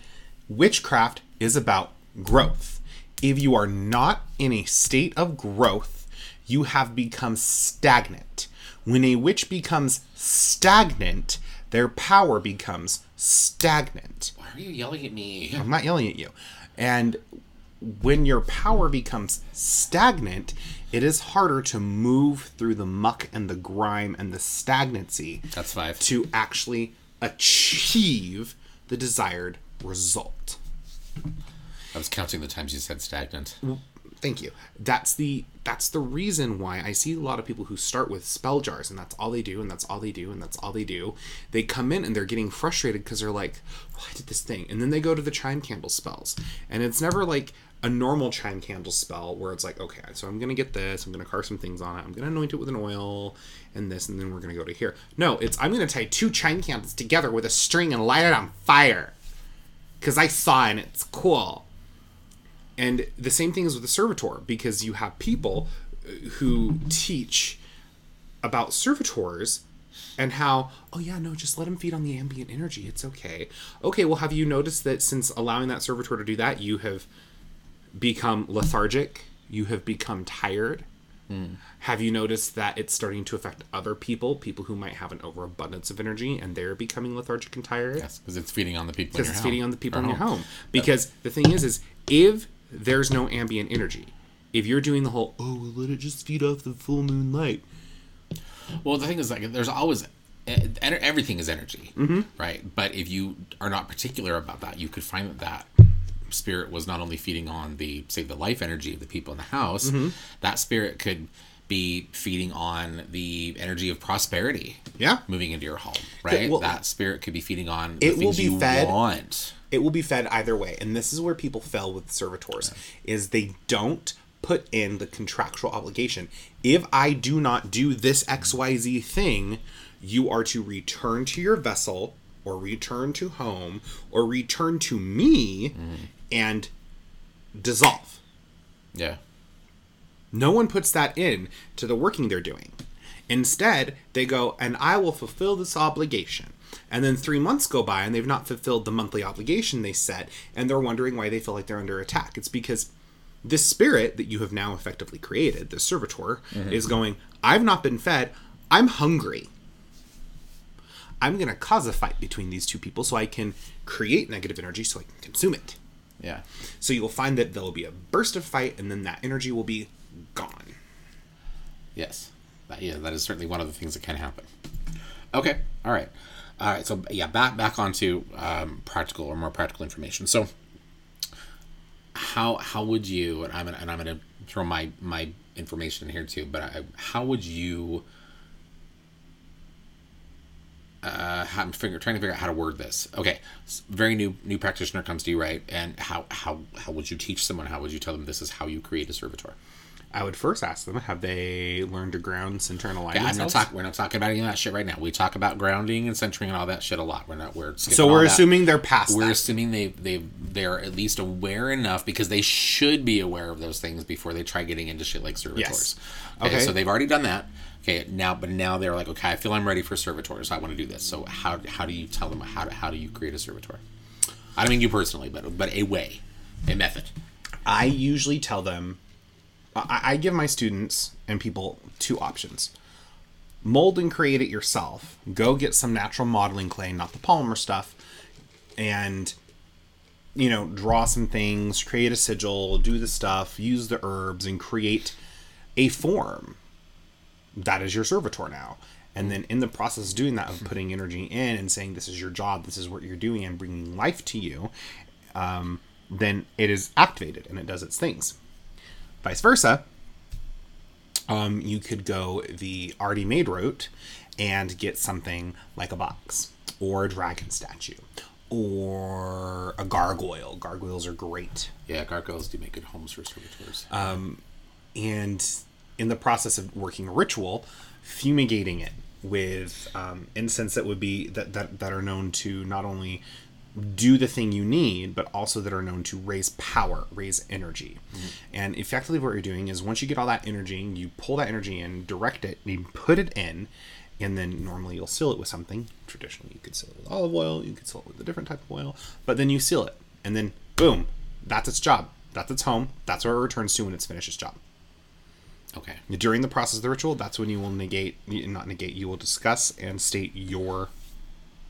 witchcraft is about growth. If you are not in a state of growth, you have become stagnant. When a witch becomes stagnant, their power becomes stagnant. why are you yelling at me I'm not yelling at you. And when your power becomes stagnant, it is harder to move through the muck and the grime and the stagnancy that's five to actually achieve the desired result. i was counting the times you said stagnant Thank you. That's the that's the reason why I see a lot of people who start with spell jars and that's all they do and that's all they do and that's all they do. They come in and they're getting frustrated because they're like, oh, I did this thing, and then they go to the chime candle spells, and it's never like a normal chime candle spell where it's like, okay, so I'm gonna get this, I'm gonna carve some things on it, I'm gonna anoint it with an oil and this, and then we're gonna go to here. No, it's I'm gonna tie two chime candles together with a string and light it on fire because I saw and it's cool. And the same thing is with the servitor because you have people uh, who teach about servitors and how oh yeah no just let them feed on the ambient energy. It's okay. Okay well have you noticed that since allowing that servitor to do that you have become lethargic? You have become tired have you noticed that it's starting to affect other people people who might have an overabundance of energy and they're becoming lethargic and tired Yes, because it's feeding on the people. in because it's home. feeding on the people Or in your home. Because the thing is, is if there's no ambient energy, if you're doing the whole oh well, let it just feed off the full moon light, Well, the thing is, like, there's always everything is energy, Mm-hmm. right? But if you are not particular about that, you could find that that spirit was not only feeding on the say the life energy of the people in the house, Mm-hmm. that spirit could be feeding on the energy of prosperity. Yeah. moving into your home, right? that spirit could be feeding on the It will be you fed- want. it will be fed either way. And this is where people fell with servitors is they don't put in the contractual obligation. If I do not do this XYZ thing, you are to return to your vessel or return to home or return to me and dissolve. Yeah, No one puts that in to the working they're doing. Instead, they go, and I will fulfill this obligation. And then three months go by and they've not fulfilled the monthly obligation they set, and they're wondering why they feel like they're under attack. It's because this spirit that you have now effectively created, the servitor, mm-hmm. is going, I've not been fed, I'm hungry. I'm going to cause a fight between these two people so I can create negative energy so I can consume it. Yeah. So you'll find that there'll be a burst of fight, and then that energy will be gone. Yes. That, yeah, that is certainly one of the things that can happen. Okay. All right. All right. So yeah, back back onto um, practical or more practical information. So how how would you and I'm gonna, and I'm going to throw my my information in here too, but I, how would you uh, I'm figure, trying to figure out how to word this. Okay, very new new practitioner comes to you, right? And how how how would you teach someone? How would you tell them this is how you create a servitor? I would first ask them, have they learned to ground, center, and align Yeah, I'm not themselves? talk, we're not talking about any of that shit right now. We talk about grounding and centering and all that shit a lot. We're not. We're so we're that. assuming they're past We're that. assuming they they they're at least aware enough because they should be aware of those things before they try getting into shit like servitors. Yes. Okay, Okay. so they've already done that. Okay, now but now they're like, okay, I feel I'm ready for servitors. I want to do this. So how how do you tell them how how do you create a servitor? I don't mean you personally, but but a way, a method. I usually tell them, I, I give my students and people two options mold and create it yourself. Go get some natural modeling clay, not the polymer stuff, and you know, draw some things, create a sigil, do the stuff, use the herbs, and create a form. That is your servitor now. And then in the process of doing that, of putting energy in and saying, this is your job, this is what you're doing, and bringing life to you, um, then it is activated and it does its things. Vice versa, um, you could go the already made route and get something like a box or a dragon statue or a gargoyle. Gargoyles are great. Yeah, gargoyles do make good homes for servitors. Um, And in the process of working a ritual, fumigating it with um, incense that would be that, that that are known to not only do the thing you need, but also that are known to raise power, raise energy. And effectively, what you're doing is once you get all that energy, you pull that energy in, direct it, you put it in, and then normally you'll seal it with something. Traditionally, you could seal it with olive oil, you could seal it with a different type of oil, but then you seal it, and then boom, that's its job. That's its home. That's where it returns to when it's finished its job. Okay. During the process of the ritual, that's when you will negate, not negate, you will discuss and state your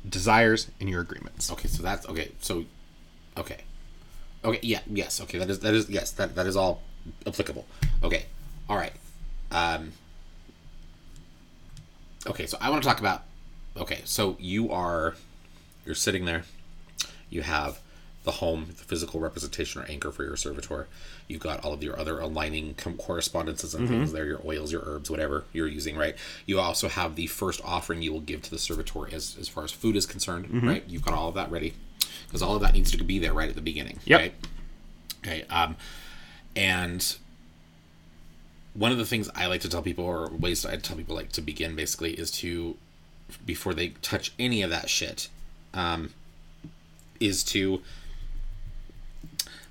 desires and your agreements. Okay, so that's okay. So, okay, okay, yeah, yes, okay. That is that is yes, that that is all applicable. Okay, all right. Um. Okay, so I want to talk about. Okay, so you are, you're sitting there. You have the home, the physical representation or anchor for your servitor. You've got all of your other aligning com- correspondences and things there, your oils, your herbs, whatever you're using, right? You also have the first offering you will give to the servitor as, as far as food is concerned, right? You've got all of that ready because all of that needs to be there right at the beginning, Yep. right? Okay. Um, and one of the things I like to tell people, or ways I tell people like to begin, basically, is to before they touch any of that shit, um, is to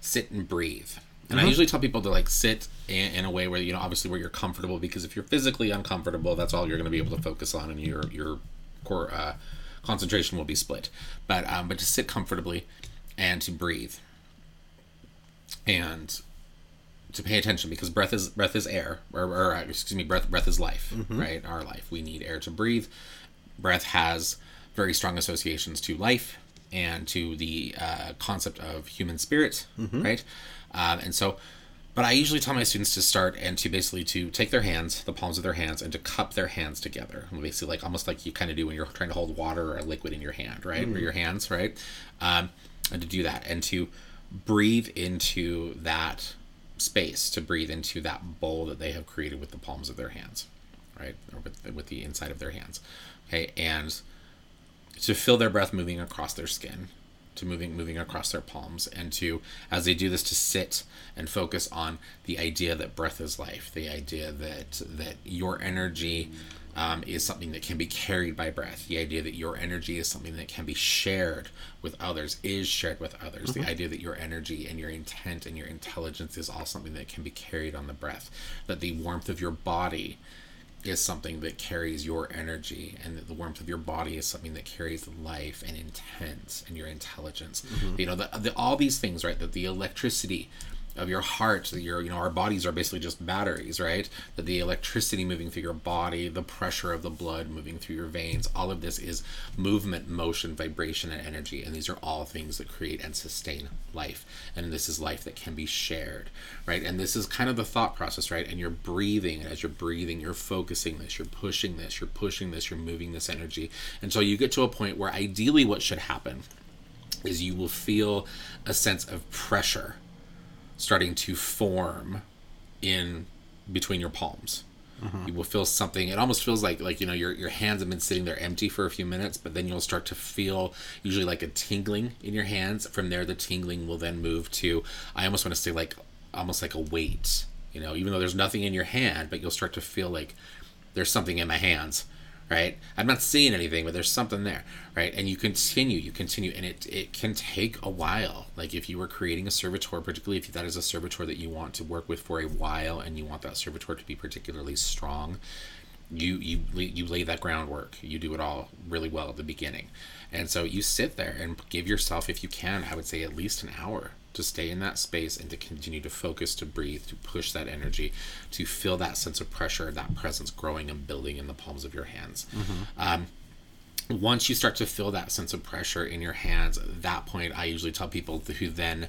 sit and breathe. And I usually tell people to like sit in, in a way where you know, obviously, where you're comfortable, because if you're physically uncomfortable, that's all you're going to be able to focus on, and your your core uh, concentration will be split. But um, but to sit comfortably and to breathe and to pay attention because breath is breath is air or, or uh, excuse me breath breath is life right? Our life. We need air to breathe. Breath has very strong associations to life and to the uh, concept of human spirit right um, and so but i usually tell my students to start and to basically to take their hands the palms of their hands and to cup their hands together. Basically like almost like you kind of do when you're trying to hold water or a liquid in your hand right? Or your hands right? Um, and to do that and to breathe into that space to breathe into that bowl that they have created with the palms of their hands right? Or with, with the inside of their hands okay? And to feel their breath moving across their skin to moving moving across their palms and to as they do this to sit and focus on the idea that breath is life the idea that that your energy um, is something that can be carried by breath. The idea that your energy is something that can be shared with others is shared with others. The idea that your energy and your intent and your intelligence is all something that can be carried on the breath. That the warmth of your body is something that carries your energy and that the warmth of your body is something that carries life and intent and your intelligence. Mm-hmm. You know the, the, all these things right that the electricity of your heart that your you know our bodies are basically just batteries right? That the electricity moving through your body the pressure of the blood moving through your veins all of this is movement motion vibration and energy. And these are all things that create and sustain life. And this is life that can be shared right? And this is kind of the thought process right? And you're breathing and as you're breathing you're focusing this you're pushing this you're pushing this you're moving this energy. And so you get to a point where ideally what should happen is you will feel a sense of pressure starting to form in between your palms. Mm-hmm. You will feel something. It almost feels like like you know your your hands have been sitting there empty for a few minutes, but then you'll start to feel usually like a tingling in your hands. From there, the tingling will then move to I almost want to say like almost like a weight. You know, even though there's nothing in your hand, but you'll start to feel like there's something in my hands right? I'm not seeing anything but there's something there right? And you continue you continue and it it can take a while. Like if you were creating a servitor particularly if that is a servitor that you want to work with for a while and you want that servitor to be particularly strong you you you lay that groundwork. You do it all really well at the beginning. And so you sit there and give yourself if you can i would say at least an hour to stay in that space and to continue to focus to breathe to push that energy to feel that sense of pressure that presence growing and building in the palms of your hands. Um, once you start to feel that sense of pressure in your hands at that point i usually tell people who then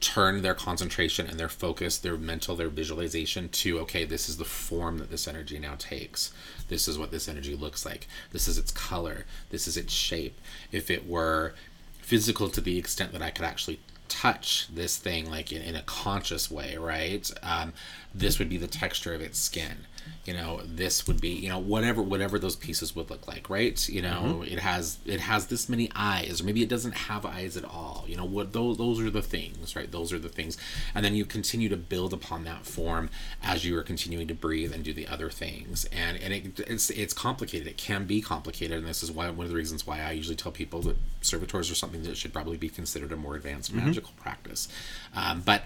turn their concentration and their focus their mental their visualization to okay this is the form that this energy now takes. This is what this energy looks like. This is its color. This is its shape. If it were physical to the extent that i could actually touch this thing like in, in a conscious way right? Um, this would be the texture of its skin you know this would be you know whatever whatever those pieces would look like right? You know it has it has this many eyes or maybe it doesn't have eyes at all. You know what those those are the things right? Those are the things. And then you continue to build upon that form as you are continuing to breathe and do the other things. And and it, it's it's complicated. It can be complicated. And this is why one of the reasons why I usually tell people that servitors are something that should probably be considered a more advanced magical practice. Um, but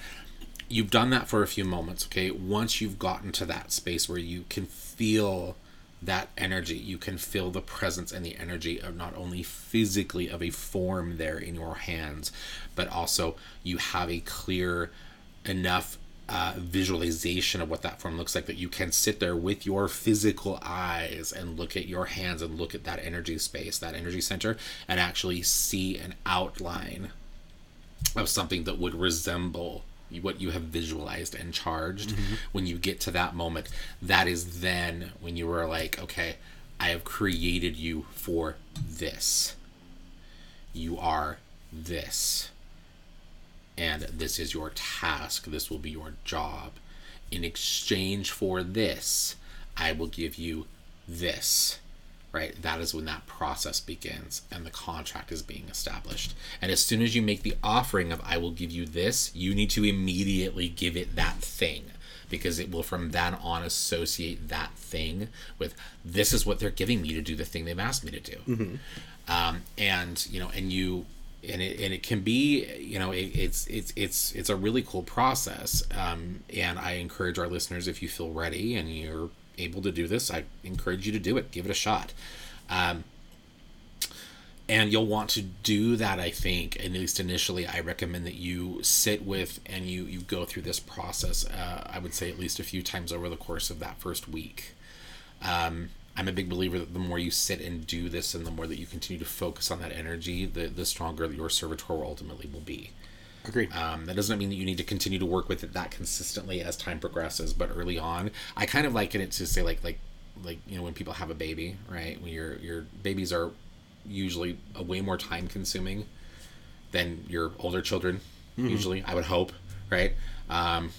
you've done that for a few moments okay? Once you've gotten to that space where you can feel that energy you can feel the presence and the energy of not only physically of a form there in your hands but also you have a clear enough uh, visualization of what that form looks like that you can sit there with your physical eyes and look at your hands and look at that energy space that energy center and actually see an outline of something that would resemble what you have visualized and charged mm-hmm. when you get to that moment that is then when you were like okay i have created you for this you are this and this is your task. This will be your job. In exchange for this, I will give you this. Right? That is when that process begins and the contract is being established. And as soon as you make the offering of, I will give you this, you need to immediately give it that thing because it will from then on associate that thing with this is what they're giving me to do the thing they've asked me to do. Um, and, you know, and you, and it, and it can be you know it, it's it's it's it's a really cool process um, and i encourage our listeners if you feel ready and you're able to do this i encourage you to do it. Give it a shot. Um, and you'll want to do that i think at least initially i recommend that you sit with and you you go through this process uh, i would say at least a few times over the course of that first week. Um, i'm a big believer that the more you sit and do this and the more that you continue to focus on that energy the, the stronger your servitor ultimately will be Agreed. um, that doesn't mean that you need to continue to work with it that consistently as time progresses, but early on, I kind of liken it to say like like like you know when people have a baby, right? When your your babies are usually a way more time consuming than your older children. Usually, I would hope, right? Um,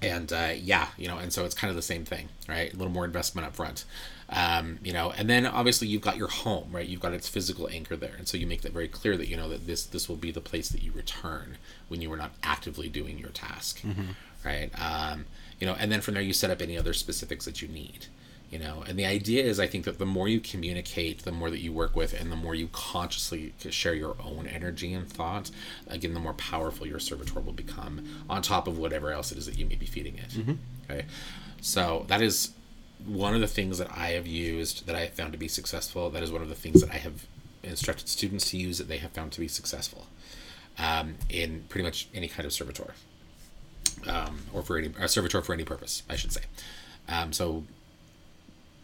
and uh, yeah, you know, and so it's kind of the same thing, right? A little more investment up front. Um, you know, and then obviously you've got your home, right? You've got its physical anchor there, and so you make that very clear that you know that this this will be the place that you return when you are not actively doing your task, right? Um, you know, and then from there you set up any other specifics that you need. You know, and the idea is, I think that the more you communicate, the more that you work with, and the more you consciously share your own energy and thought, again, the more powerful your servitor will become. On top of whatever else it is that you may be feeding it. Okay, so that is one of the things that I have used that I have found to be successful. That is one of the things that I have instructed students to use that they have found to be successful um, in pretty much any kind of servitor, um, or for any a servitor for any purpose, I should say. Um, so,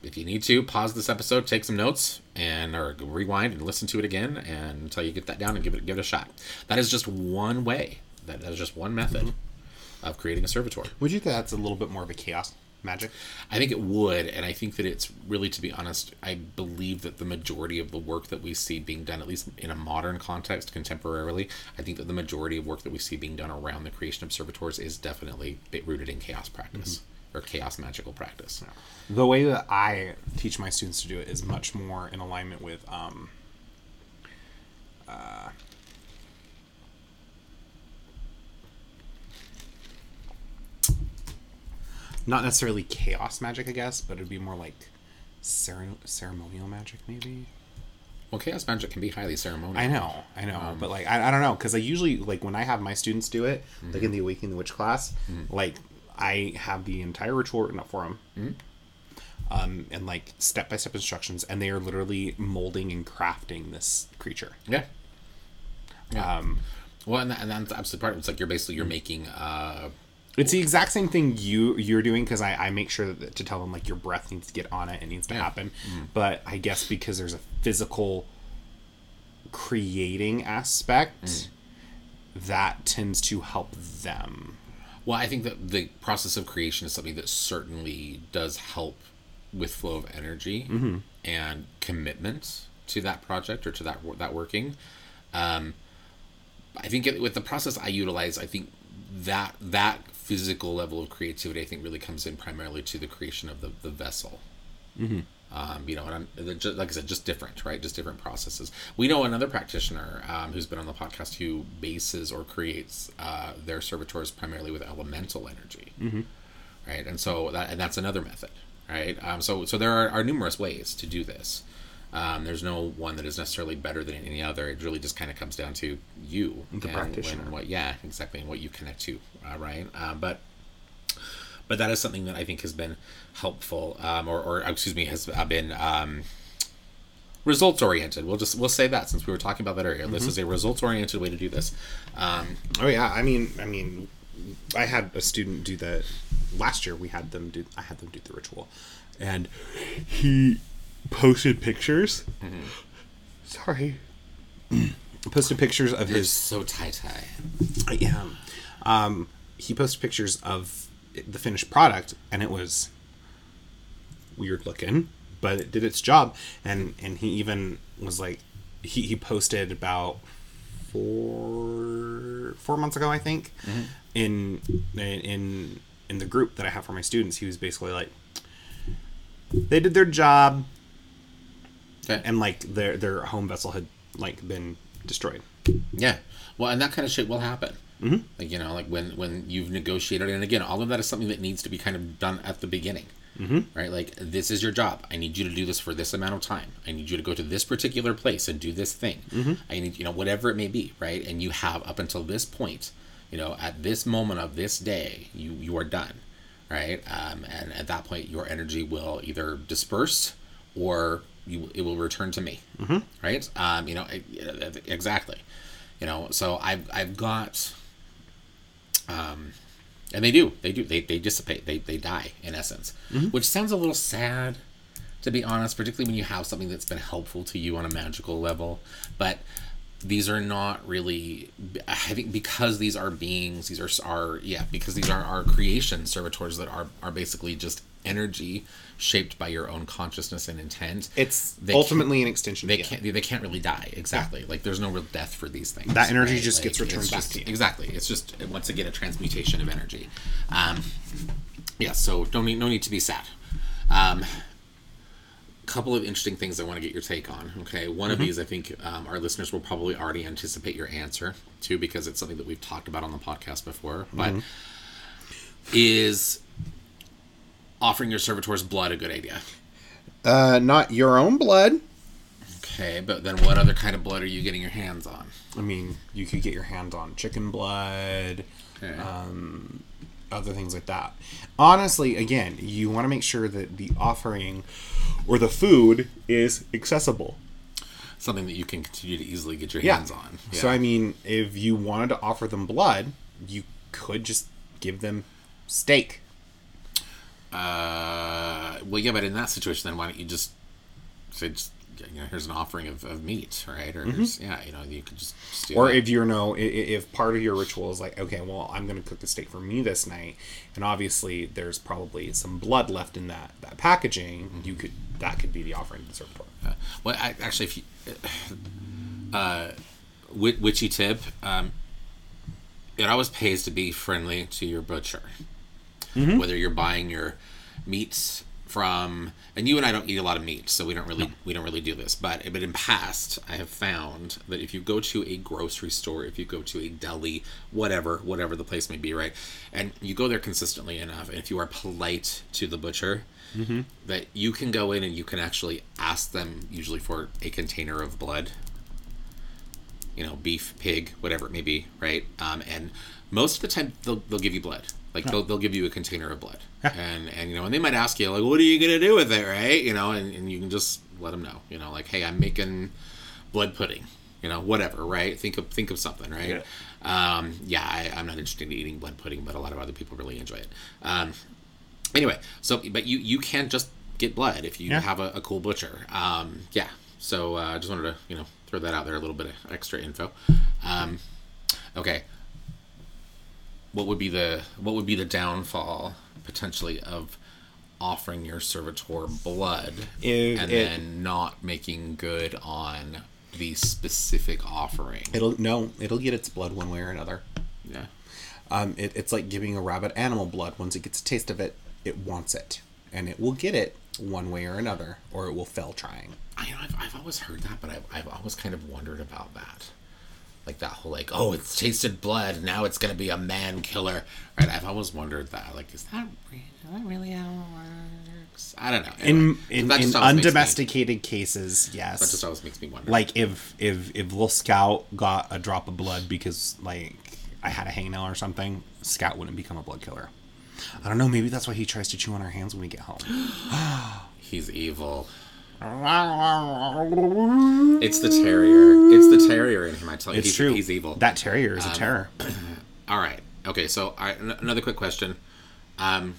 if you need to pause this episode, take some notes, and or rewind and listen to it again, and until you get that down and give it give it a shot. That is just one way. That, that is just one method of creating a servitor. Would you think that's a little bit more of a chaos magic? I think it would, and I think that it's really, to be honest, I believe that the majority of the work that we see being done, at least in a modern context, contemporarily, I think that the majority of work that we see being done around the creation of servitors is definitely rooted in chaos practice or chaos magical practice. The way that I teach my students to do it is much more in alignment with um, uh, not necessarily chaos magic, I guess, but it'd be more like cere- ceremonial magic, maybe. Well, chaos magic can be highly ceremonial. I know, I know, but like I, I don't know because I usually like when I have my students do it, like in the Awakening the Witch class, like I have the entire ritual written up for them, um, and like step by step instructions, and they are literally molding and crafting this creature. Yeah. Um, Well, and, that, and that's absolutely part of it. It's like you're basically you're making uh, it's the exact same thing you you're doing because I, I make sure that, to tell them like your breath needs to get on it, it needs to Yeah. happen. Mm. But I guess because there's a physical creating aspect, mm. that tends to help them. Well, I think that the process of creation is something that certainly does help with flow of energy mm-hmm. and commitment to that project or to that that working. Um, I think it, with the process I utilize, I think that that physical level of creativity, I think, really comes in primarily to the creation of the, the vessel. Um, you know, and I'm, they're like I said, just different, right? Just different processes. We know another practitioner um, who's been on the podcast who bases or creates uh, their servitors primarily with elemental energy, right? And so that and that's another method, right? Um, so so there are, are numerous ways to do this. Um, there's no one that is necessarily better than any other. It really just kind of comes down to you, The and practitioner. what, yeah, exactly, and what you connect to, uh, right? Um, but but that is something that I think has been helpful, um, or, or excuse me, has uh, been um, results oriented. We'll just we'll say that since we were talking about that earlier. This is a results oriented way to do this. Um, Oh yeah, I mean, I mean, I had a student do the last year. We had them do. I had them do the ritual, and he posted pictures. Sorry, posted pictures of you're his so tie tie. I am. Um, he posted pictures of the finished product, and it was weird looking, but it did its job. And and he even was like, he he posted about four four months ago, I think, in in in the group that I have for my students. He was basically like, they did their job, Okay. and like their their home vessel had like been destroyed. Yeah. Well, and that kind of shit will happen. Mm-hmm. Like you know, like when when you've negotiated, and again, all of that is something that needs to be kind of done at the beginning. Mm-hmm. Right. Like this is your job. I need you to do this for this amount of time. I need you to go to this particular place and do this thing. Mm-hmm. I need you know whatever it may be. Right. And you have up until this point. You know, at this moment of this day, you you are done. Right. Um, and at that point, your energy will either disperse or you it will return to me. Mm-hmm. Right. Um, you know exactly you know so i've i've got um and they do they do they, they dissipate they, they die in essence which sounds a little sad to be honest particularly when you have something that's been helpful to you on a magical level but these are not really i think because these are beings these are are yeah because these are our creation servitors that are are basically just energy shaped by your own consciousness and intent It's They ultimately an extension. they can't they can't really die exactly like there's no real death for these things That energy just gets Like, returned it's back just- to you. exactly it's just once again a transmutation of energy um yeah so don't need no need to be sad um couple of interesting things i want to get your take on okay one Mm-hmm. of these i think um, our listeners will probably already anticipate your answer too because it's something that we've talked about on the podcast before but Mm-hmm. is offering your servitors blood a good idea Uh, not your own blood. okay but then what other kind of blood are you getting your hands on I mean, you could get your hands on chicken blood, okay. other things like that. Honestly, again, you want to make sure that the offering or the food is accessible. something that you can continue to easily get your Yeah. hands on. So I mean, if you wanted to offer them blood, you could just give them steak. Uh, well, yeah, but in that situation, then why don't you just say, just, you know, here's an offering of, of meat, right? Or here's, yeah, you know, you could just, just do Mm-hmm. Or that. if you know, if part of your ritual is like, okay, well, I'm going to cook the steak for me this night, and obviously there's probably some blood left in that that packaging, Mm-hmm. you could that could be the offering to the servitor. Uh, well, I, actually, if you, uh, witchy tip, um, it always pays to be friendly to your butcher. Mm-hmm. Whether you're buying your meats from, and you and I don't eat a lot of meat, so we don't really we don't really do this. But but in past, I have found that if you go to a grocery store, if you go to a deli, whatever whatever the place may be, right, and you go there consistently enough, and if you are polite to the butcher, that you can go in and you can actually ask them usually for a container of blood you know beef pig whatever it may be right um, and most of the time they'll, they'll give you blood like they'll, they'll give you a container of blood. And and you know and they might ask you like what are you gonna do with it? Right? You know and, and you can just let them know you know like hey i'm making blood pudding you know whatever right? Think of think of something right? Um, yeah I, i'm not interested in eating blood pudding but a lot of other people really enjoy it. Um, anyway so but you you can just get blood if you Yeah. have a, a cool butcher. Um yeah. So uh I just wanted to you know throw that out there a little bit of extra info. Um okay what would be the what would be the downfall potentially of offering your servitor blood If and it- then not making good on the specific offering It'll no, it'll get its blood one way or another. yeah Um, it, it's like giving a rabbit animal blood. Once it gets a taste of it, it wants it, and it will get it one way or another, or it will fail trying. I know I've, I've always heard that, but I've, I've always kind of wondered about that. Like that whole like, oh, it's tasted blood, now it's gonna be a man killer, right? I've always wondered that. Like, is that re- is that really how it works? I don't know. In Anyway, in, in always makes me- undomesticated cases, yes. That just always makes me wonder. like if if if little Scout got a drop of blood because like I had a hangnail or something, Scout wouldn't become a blood killer. I don't know. Maybe that's why he tries to chew on our hands when we get home. he's evil. It's the terrier. It's the terrier in him. I tell you, It's he's, true. He's evil. That terrier is a terror. All right. Okay. So, right, an- another quick question. Um,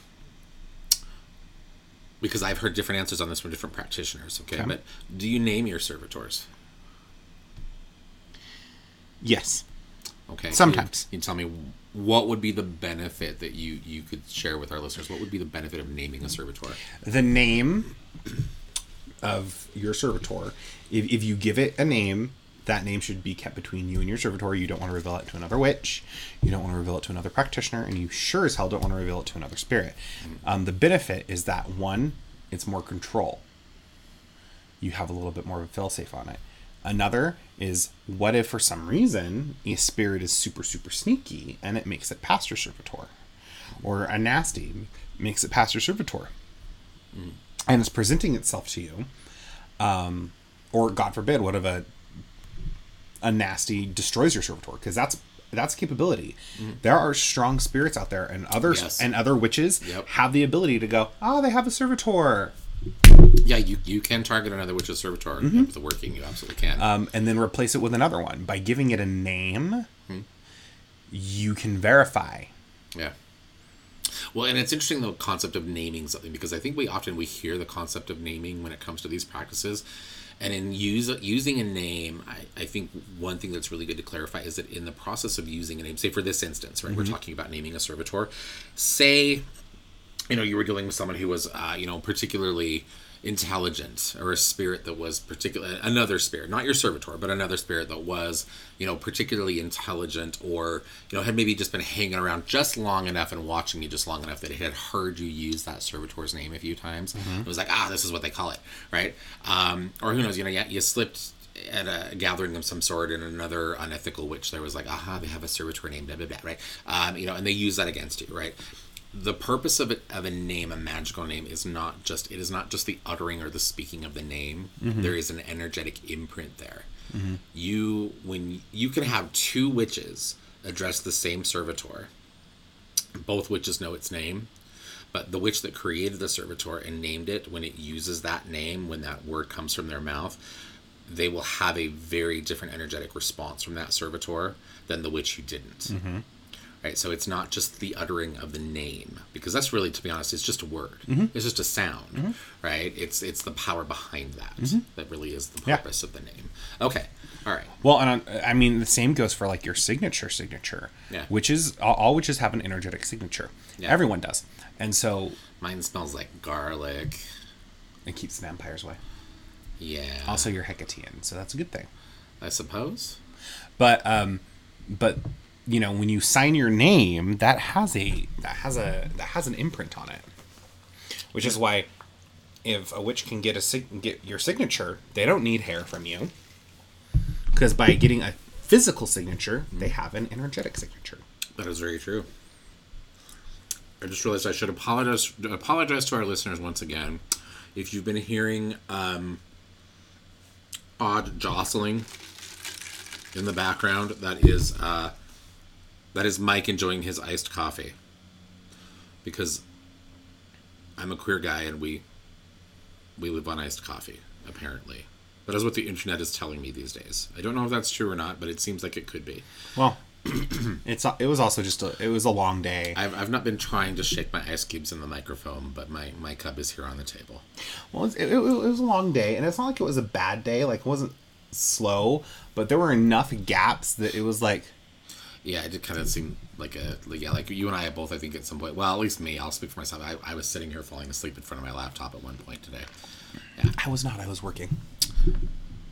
because I've heard different answers on this from different practitioners. Okay, Okay. but do you name your servitors? Yes. Okay. Sometimes. You, you tell me what would be the benefit that you you could share with our listeners. What would be the benefit of naming a servitor? the name of your servitor if, if you give it a name that name should be kept between you and your servitor. You don't want to reveal it to another witch. You don't want to reveal it to another practitioner, and you sure as hell don't want to reveal it to another spirit. Um, the benefit is that one, it's more control. You have a little bit more of a failsafe on it. Another is what if for some reason a spirit is super super sneaky and it makes it past your servitor, or a nasty makes it past your servitor, and it's presenting itself to you, um, or God forbid, what if a a nasty destroys your servitor because that's that's a capability. There are strong spirits out there, and others Yes. and other witches Yep. have the ability to go. Oh, they have a servitor, Yeah, you, you can target another witch's servitor with the working. You absolutely can. um, and then replace it with another one by giving it a name. You can verify. Yeah. Well, and it's interesting the concept of naming something because I think we often we hear the concept of naming when it comes to these practices, and in use using a name, I, I think one thing that's really good to clarify is that in the process of using a name, say for this instance, right, we're talking about naming a servitor. Say, you know, you were dealing with someone who was, uh, you know, particularly intelligent or a spirit that was particular another spirit not your servitor but another spirit that was you know particularly intelligent or you know had maybe just been hanging around just long enough and watching you just long enough that it had heard you use that servitor's name a few times. It was like ah this is what they call it right? Um, or who knows you know yeah, you slipped at a gathering of some sort in another unethical witch there was like aha they have a servitor named blah blah blah right? Um, you know and they use that against you right the purpose of it of a name a magical name is not just it is not just the uttering or the speaking of the name. Mm-hmm. There is an energetic imprint there. Mm-hmm. You when you can have two witches address the same servitor. Both witches know its name but the witch that created the servitor and named it when it uses that name when that word comes from their mouth they will have a very different energetic response from that servitor than the witch who didn't mm-hmm. Right so it's not just the uttering of the name because that's really to be honest it's just a word mm-hmm. it's just a sound mm-hmm. right it's it's the power behind that mm-hmm. that really is the Yeah. purpose of the name okay all right Well, and I mean the same goes for like your signature signature. Yeah. Witches, all, all witches have an energetic signature. Yeah. Everyone does, and so mine smells like garlic it keeps vampires away. yeah Also, you're Hecatean, so that's a good thing. i suppose But um, but you know when you sign your name, that has a that has a that has an imprint on it, which is why if a witch can get a sig- get your signature, they don't need hair from you, because by getting a physical signature, they have an energetic signature. That is very true. I just realized I should apologize apologize to our listeners once again. If you've been hearing um, odd jostling in the background, that is uh, that is Mike enjoying his iced coffee. Because I'm a queer guy and we we live on iced coffee, apparently. That is what the internet is telling me these days. I don't know if that's true or not, but it seems like it could be. Well, it's it was also just a it was a long day. I've, I've not been trying to shake my ice cubes in the microphone, but my, my cup is here on the table. Well, it, it, it was a long day, and it's not like it was a bad day. Like it wasn't slow, but there were enough gaps that it was like Yeah, it did kind of seem like a like, yeah, like you and I both. I think at some point, well, at least me. I'll speak for myself. I, I was sitting here falling asleep in front of my laptop at one point today. I was not. I was working.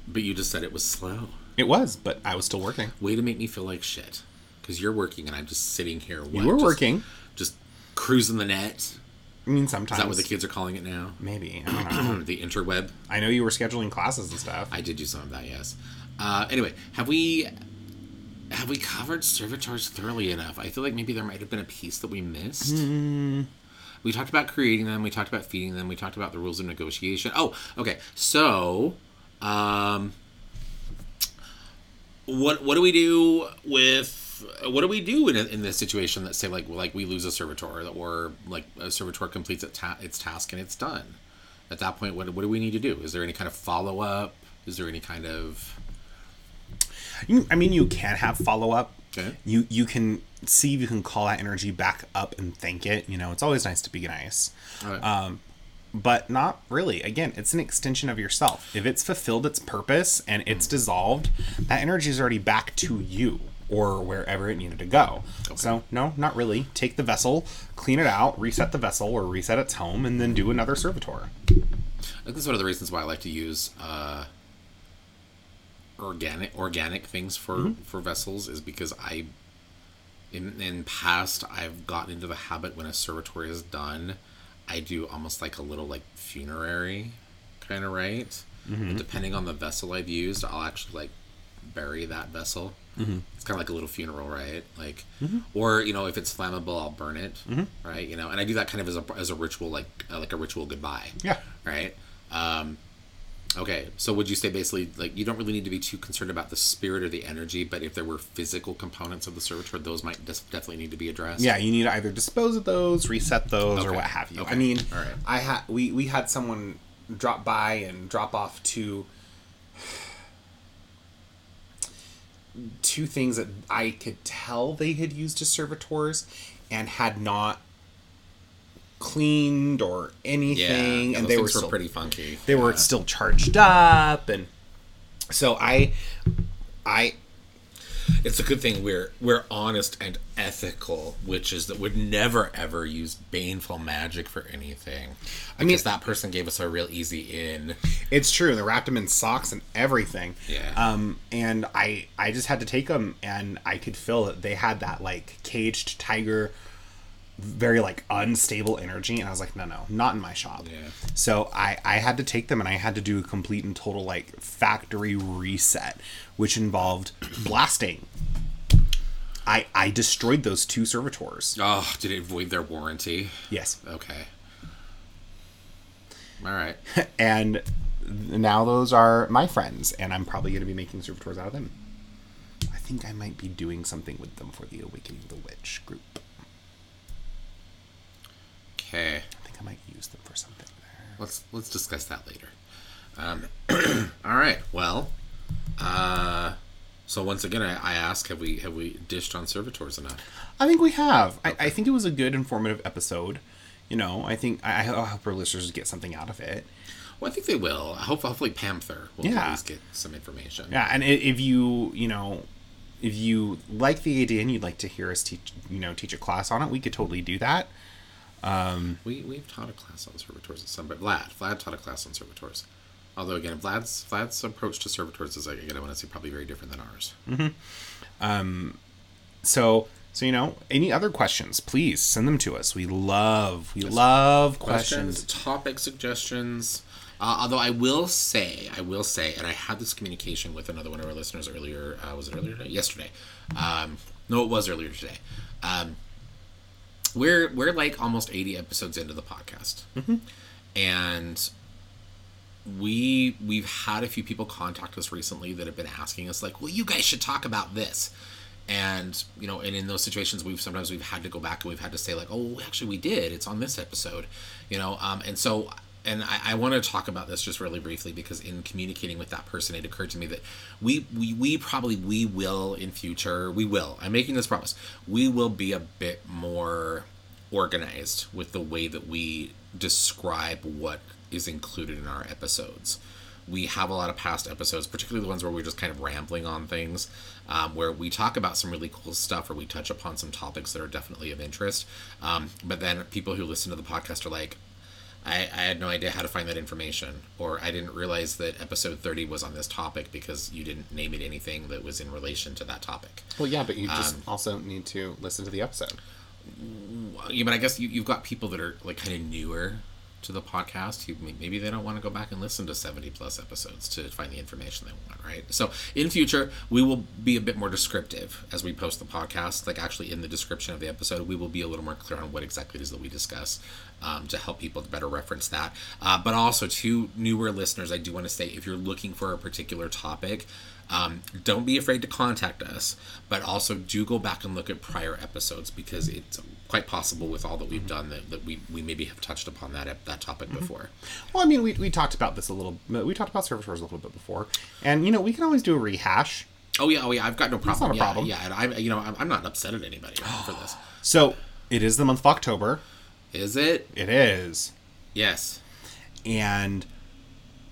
But you just said it was slow. It was, but I was still working. Way to make me feel like shit. Because you're working and I'm just sitting here. What, You were just- working. Just cruising the net. I mean, Is sometimes that what the kids are calling it now? maybe I don't know. the interweb. I know you were scheduling classes and stuff. I did do some of that, yes. Uh, anyway, have we have we covered servitors thoroughly enough? I feel like maybe there might have been a piece that we missed. We talked about creating them. We talked about feeding them. We talked about the rules of negotiation. Oh, okay. So, um, what what do we do with what do we do in, in this situation that say like like we lose a servitor or like a servitor completes its, ta- its task and it's done? At that point, what, what do we need to do? Is there any kind of follow up? Is there any kind of You, I mean, you can have follow up. Okay. You you can see if you can call that energy back up and thank it. You know, it's always nice to be nice. Alright. Um, but not really. Again, it's an extension of yourself. If it's fulfilled its purpose and it's dissolved, that energy is already back to you or wherever it needed to go. So, no, not really. Take the vessel, clean it out, reset the vessel or reset its home, and then do another servitor. I think that's one of the reasons why I like to use uh, organic organic things for Mm-hmm. for vessels is because I in in past I've gotten into the habit when a servitor is done, I do almost like a little like funerary kind of right. Mm-hmm. Depending on the vessel I've used, I'll actually like bury that vessel. Mm-hmm. It's kind of like a little funeral, right? Like, Mm-hmm. or you know, if it's flammable, I'll burn it, right? You know, and I do that kind of as a as a ritual, like uh, like a ritual goodbye Yeah. right? Um, okay, so would you say basically like you don't really need to be too concerned about the spirit or the energy, but if there were physical components of the servitor, those might definitely need to be addressed. Yeah, you need to either dispose of those, reset those, or what have you. Okay. I mean, right. I had we we had someone drop by and drop off two two things that I could tell they had used as servitors and had not cleaned or anything, yeah, and they were still, pretty funky. they were still charged up, and so I I It's a good thing we're we're honest and ethical, which is that we'd never ever use baneful magic for anything. I mean- that person gave us a real easy in. It's true. They wrapped them in socks and everything. Yeah. Um, and I I just had to take them, and I could feel that they had that like caged tiger, very like unstable energy, and I was like, no, no, not in my shop. Yeah. So I I had to take them, and I had to do a complete and total like factory reset, which involved blasting. I I destroyed those two servitors. Oh, did it void their warranty? Yes. Okay. All right. and now those are my friends, and I'm probably going to be making servitors out of them. I think I might be doing something with them for the Awakening of the Witch group. Okay. I think I might use them for something there. let's let's discuss that later. Um, all right. Well, uh, so once again, I, I ask: Have we have we dished on servitors enough? I think we have. I, I think it was a good, informative episode. You know, I think I, I hope our listeners get something out of it. Well, I think they will. I hope hopefully Panther will Yeah. at least get some information. Yeah, and if you, you know, if you like the idea and you'd like to hear us teach, you know, teach a class on it, we could totally do that. We we've taught a class on servitors at some, but Vlad Vlad taught a class on servitors. Although again, Vlad's Vlad's approach to servitors is like again, I want to say probably very different than ours. So, so you know, any other questions, please send them to us. We love, we love questions. questions, topic suggestions. Uh, although I will say, I will say, and I had this communication with another one of our listeners earlier. Uh, was it earlier today? Yesterday? Um, no, it was earlier today. Um, we're we're like almost eighty episodes into the podcast, and we we've had a few people contact us recently that have been asking us like, well, you guys should talk about this. And you know and in those situations we've sometimes we've had to go back and we've had to say like oh actually we did. It's on this episode you know um, and so and I, I want to talk about this just really briefly because in communicating with that person it occurred to me that we we, we probably we will in future we will i'm making this promise we will be a bit more organized with the way that we describe what is included in our episodes we have a lot of past episodes, particularly the ones where we're just kind of rambling on things, um, where we talk about some really cool stuff or we touch upon some topics that are definitely of interest. Um, but then people who listen to the podcast are like, I, I had no idea how to find that information, or I didn't realize that episode 30 was on this topic because you didn't name it anything that was in relation to that topic. Well, yeah, but you just um, also need to listen to the episode. Yeah, but I guess you, you've got people that are like kind of newer to the podcast who maybe they don't want to go back and listen to 70 plus episodes to find the information they want right so in future we will be a bit more descriptive as we post the podcast like actually in the description of the episode we will be a little more clear on what exactly it is that we discuss um, to help people to better reference that uh, but also to newer listeners i do want to say if you're looking for a particular topic um, don't be afraid to contact us, but also do go back and look at prior episodes because it's quite possible with all that we've done that, that we, we maybe have touched upon that that topic before. Well, I mean, we, we talked about this a little. We talked about servitors a little bit before, and you know, we can always do a rehash. Oh yeah, oh yeah, I've got no problem. not a yeah, problem. Yeah, and I'm you know I'm, I'm not upset at anybody for this. So it is the month of October. Is it? It is, Yes. and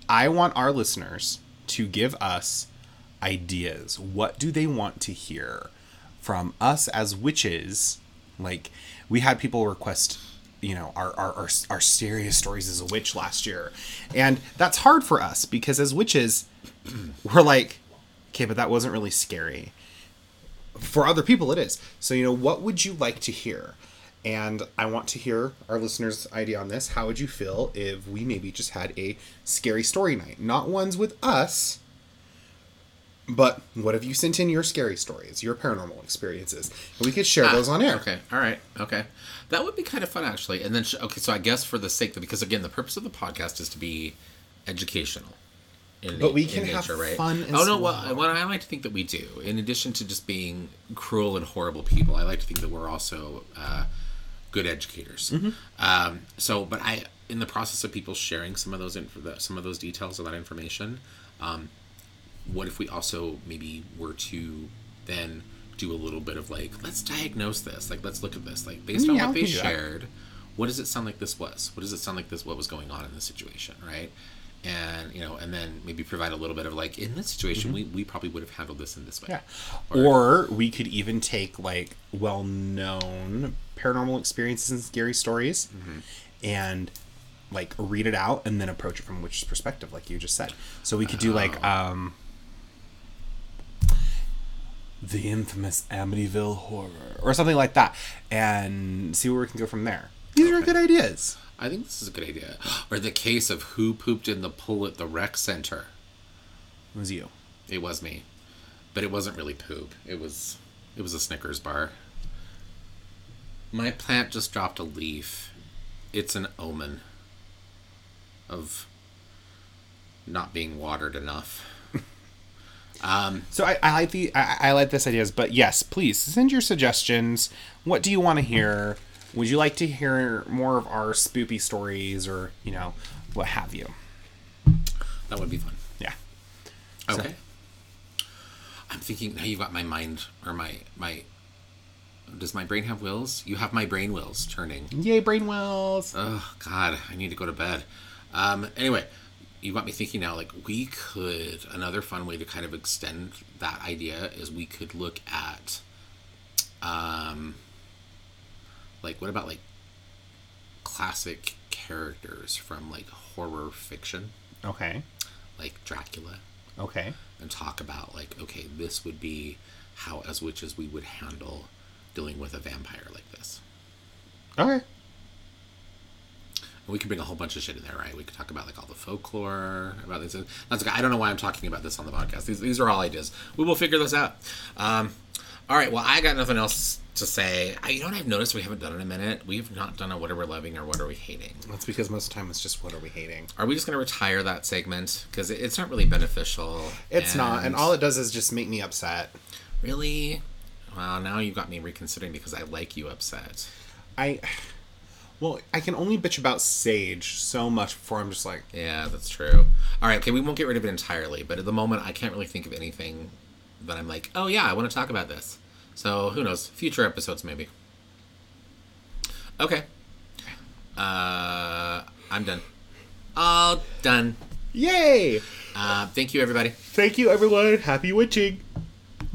I want our listeners to give us ideas. What do they want to hear from us as witches? Like we had people request, you know, our our our, our serious stories as a witch last year, and that's hard for us because as witches, we're like, Okay, but that wasn't really scary. For other people, it is. So, you know, what would you like to hear? And I want to hear our listeners' idea on this. How would you feel if we maybe just had a scary story night? Not ones with us, but what have you sent in your scary stories, your paranormal experiences? And we could share those on air. Okay. All right. Okay. That would be kind of fun, actually. And then, sh- okay, so I guess for the sake of, because again, the purpose of the podcast is to be educational. In But we can have fun as oh no, well. well, what I like to think that we do, in addition to just being cruel and horrible people, I like to think that we're also uh, good educators. Mm-hmm. Um, so, but I, in the process of people sharing some of those inf- the some of those details of that information, um, what if we also maybe were to then do a little bit of like let's diagnose this like let's look at this like based on Yeah, what they shared what does it sound like this was what does it sound like this what was going on in this situation right and you know and then maybe provide a little bit of like in this situation we, we probably would have handled this in this way Mm-hmm. Yeah. Or we could even take like well known paranormal experiences and scary stories and like read it out and then approach it from which perspective, like you just said. So we could do like um the infamous Amityville horror or something like that and see where we can go from there. These are good ideas. i think this is a good idea or the case of who pooped in the pool at the rec center It was you. It was me, but it wasn't really poop. It was it was a Snickers bar. My plant just dropped a leaf. It's an omen of not being watered enough. um, So I, I like the I, I like this ideas, but yes, please send your suggestions. What do you want to hear? Would you like to hear more of our spoopy stories, or you know, what have you? that would be fun. Yeah. Okay. I'm thinking now you've got my mind or my my. Does my brain have wheels? You have my brain wheels turning. Yay, brain wells. Oh God, I need to go to bed. Um, anyway, you got me thinking now. Like we could another fun way to kind of extend that idea is we could look at, um, like what about like classic characters from like horror fiction, Okay. like Dracula, Okay. and talk about like okay, this would be how as witches we would handle dealing with a vampire like this. Okay. We could bring a whole bunch of shit in there, right? We could talk about like all the folklore about this. That's okay. I don't know why I'm talking about this on the podcast. These, these are all ideas. We will figure this out. Um, all right. Well, I got nothing else to say. I, you know what I've noticed we haven't done in a minute. We've not done a what are we loving or what are we hating. That's because most of the time it's just what are we hating? Are we just going to retire that segment because it, it's not really beneficial? It's not, and all it does is just make me upset. really. Well, now you've got me reconsidering because I like you upset. I, well, I can only bitch about Sage so much before I'm just like, Yeah, that's true. All right, okay, we won't get rid of it entirely, but at the moment, I can't really think of anything that I'm like, oh yeah, I want to talk about this. So who knows? Future episodes, maybe. Okay. Uh, I'm done. All done. yay! Uh, thank you, everybody. Thank you, everyone. Happy witching.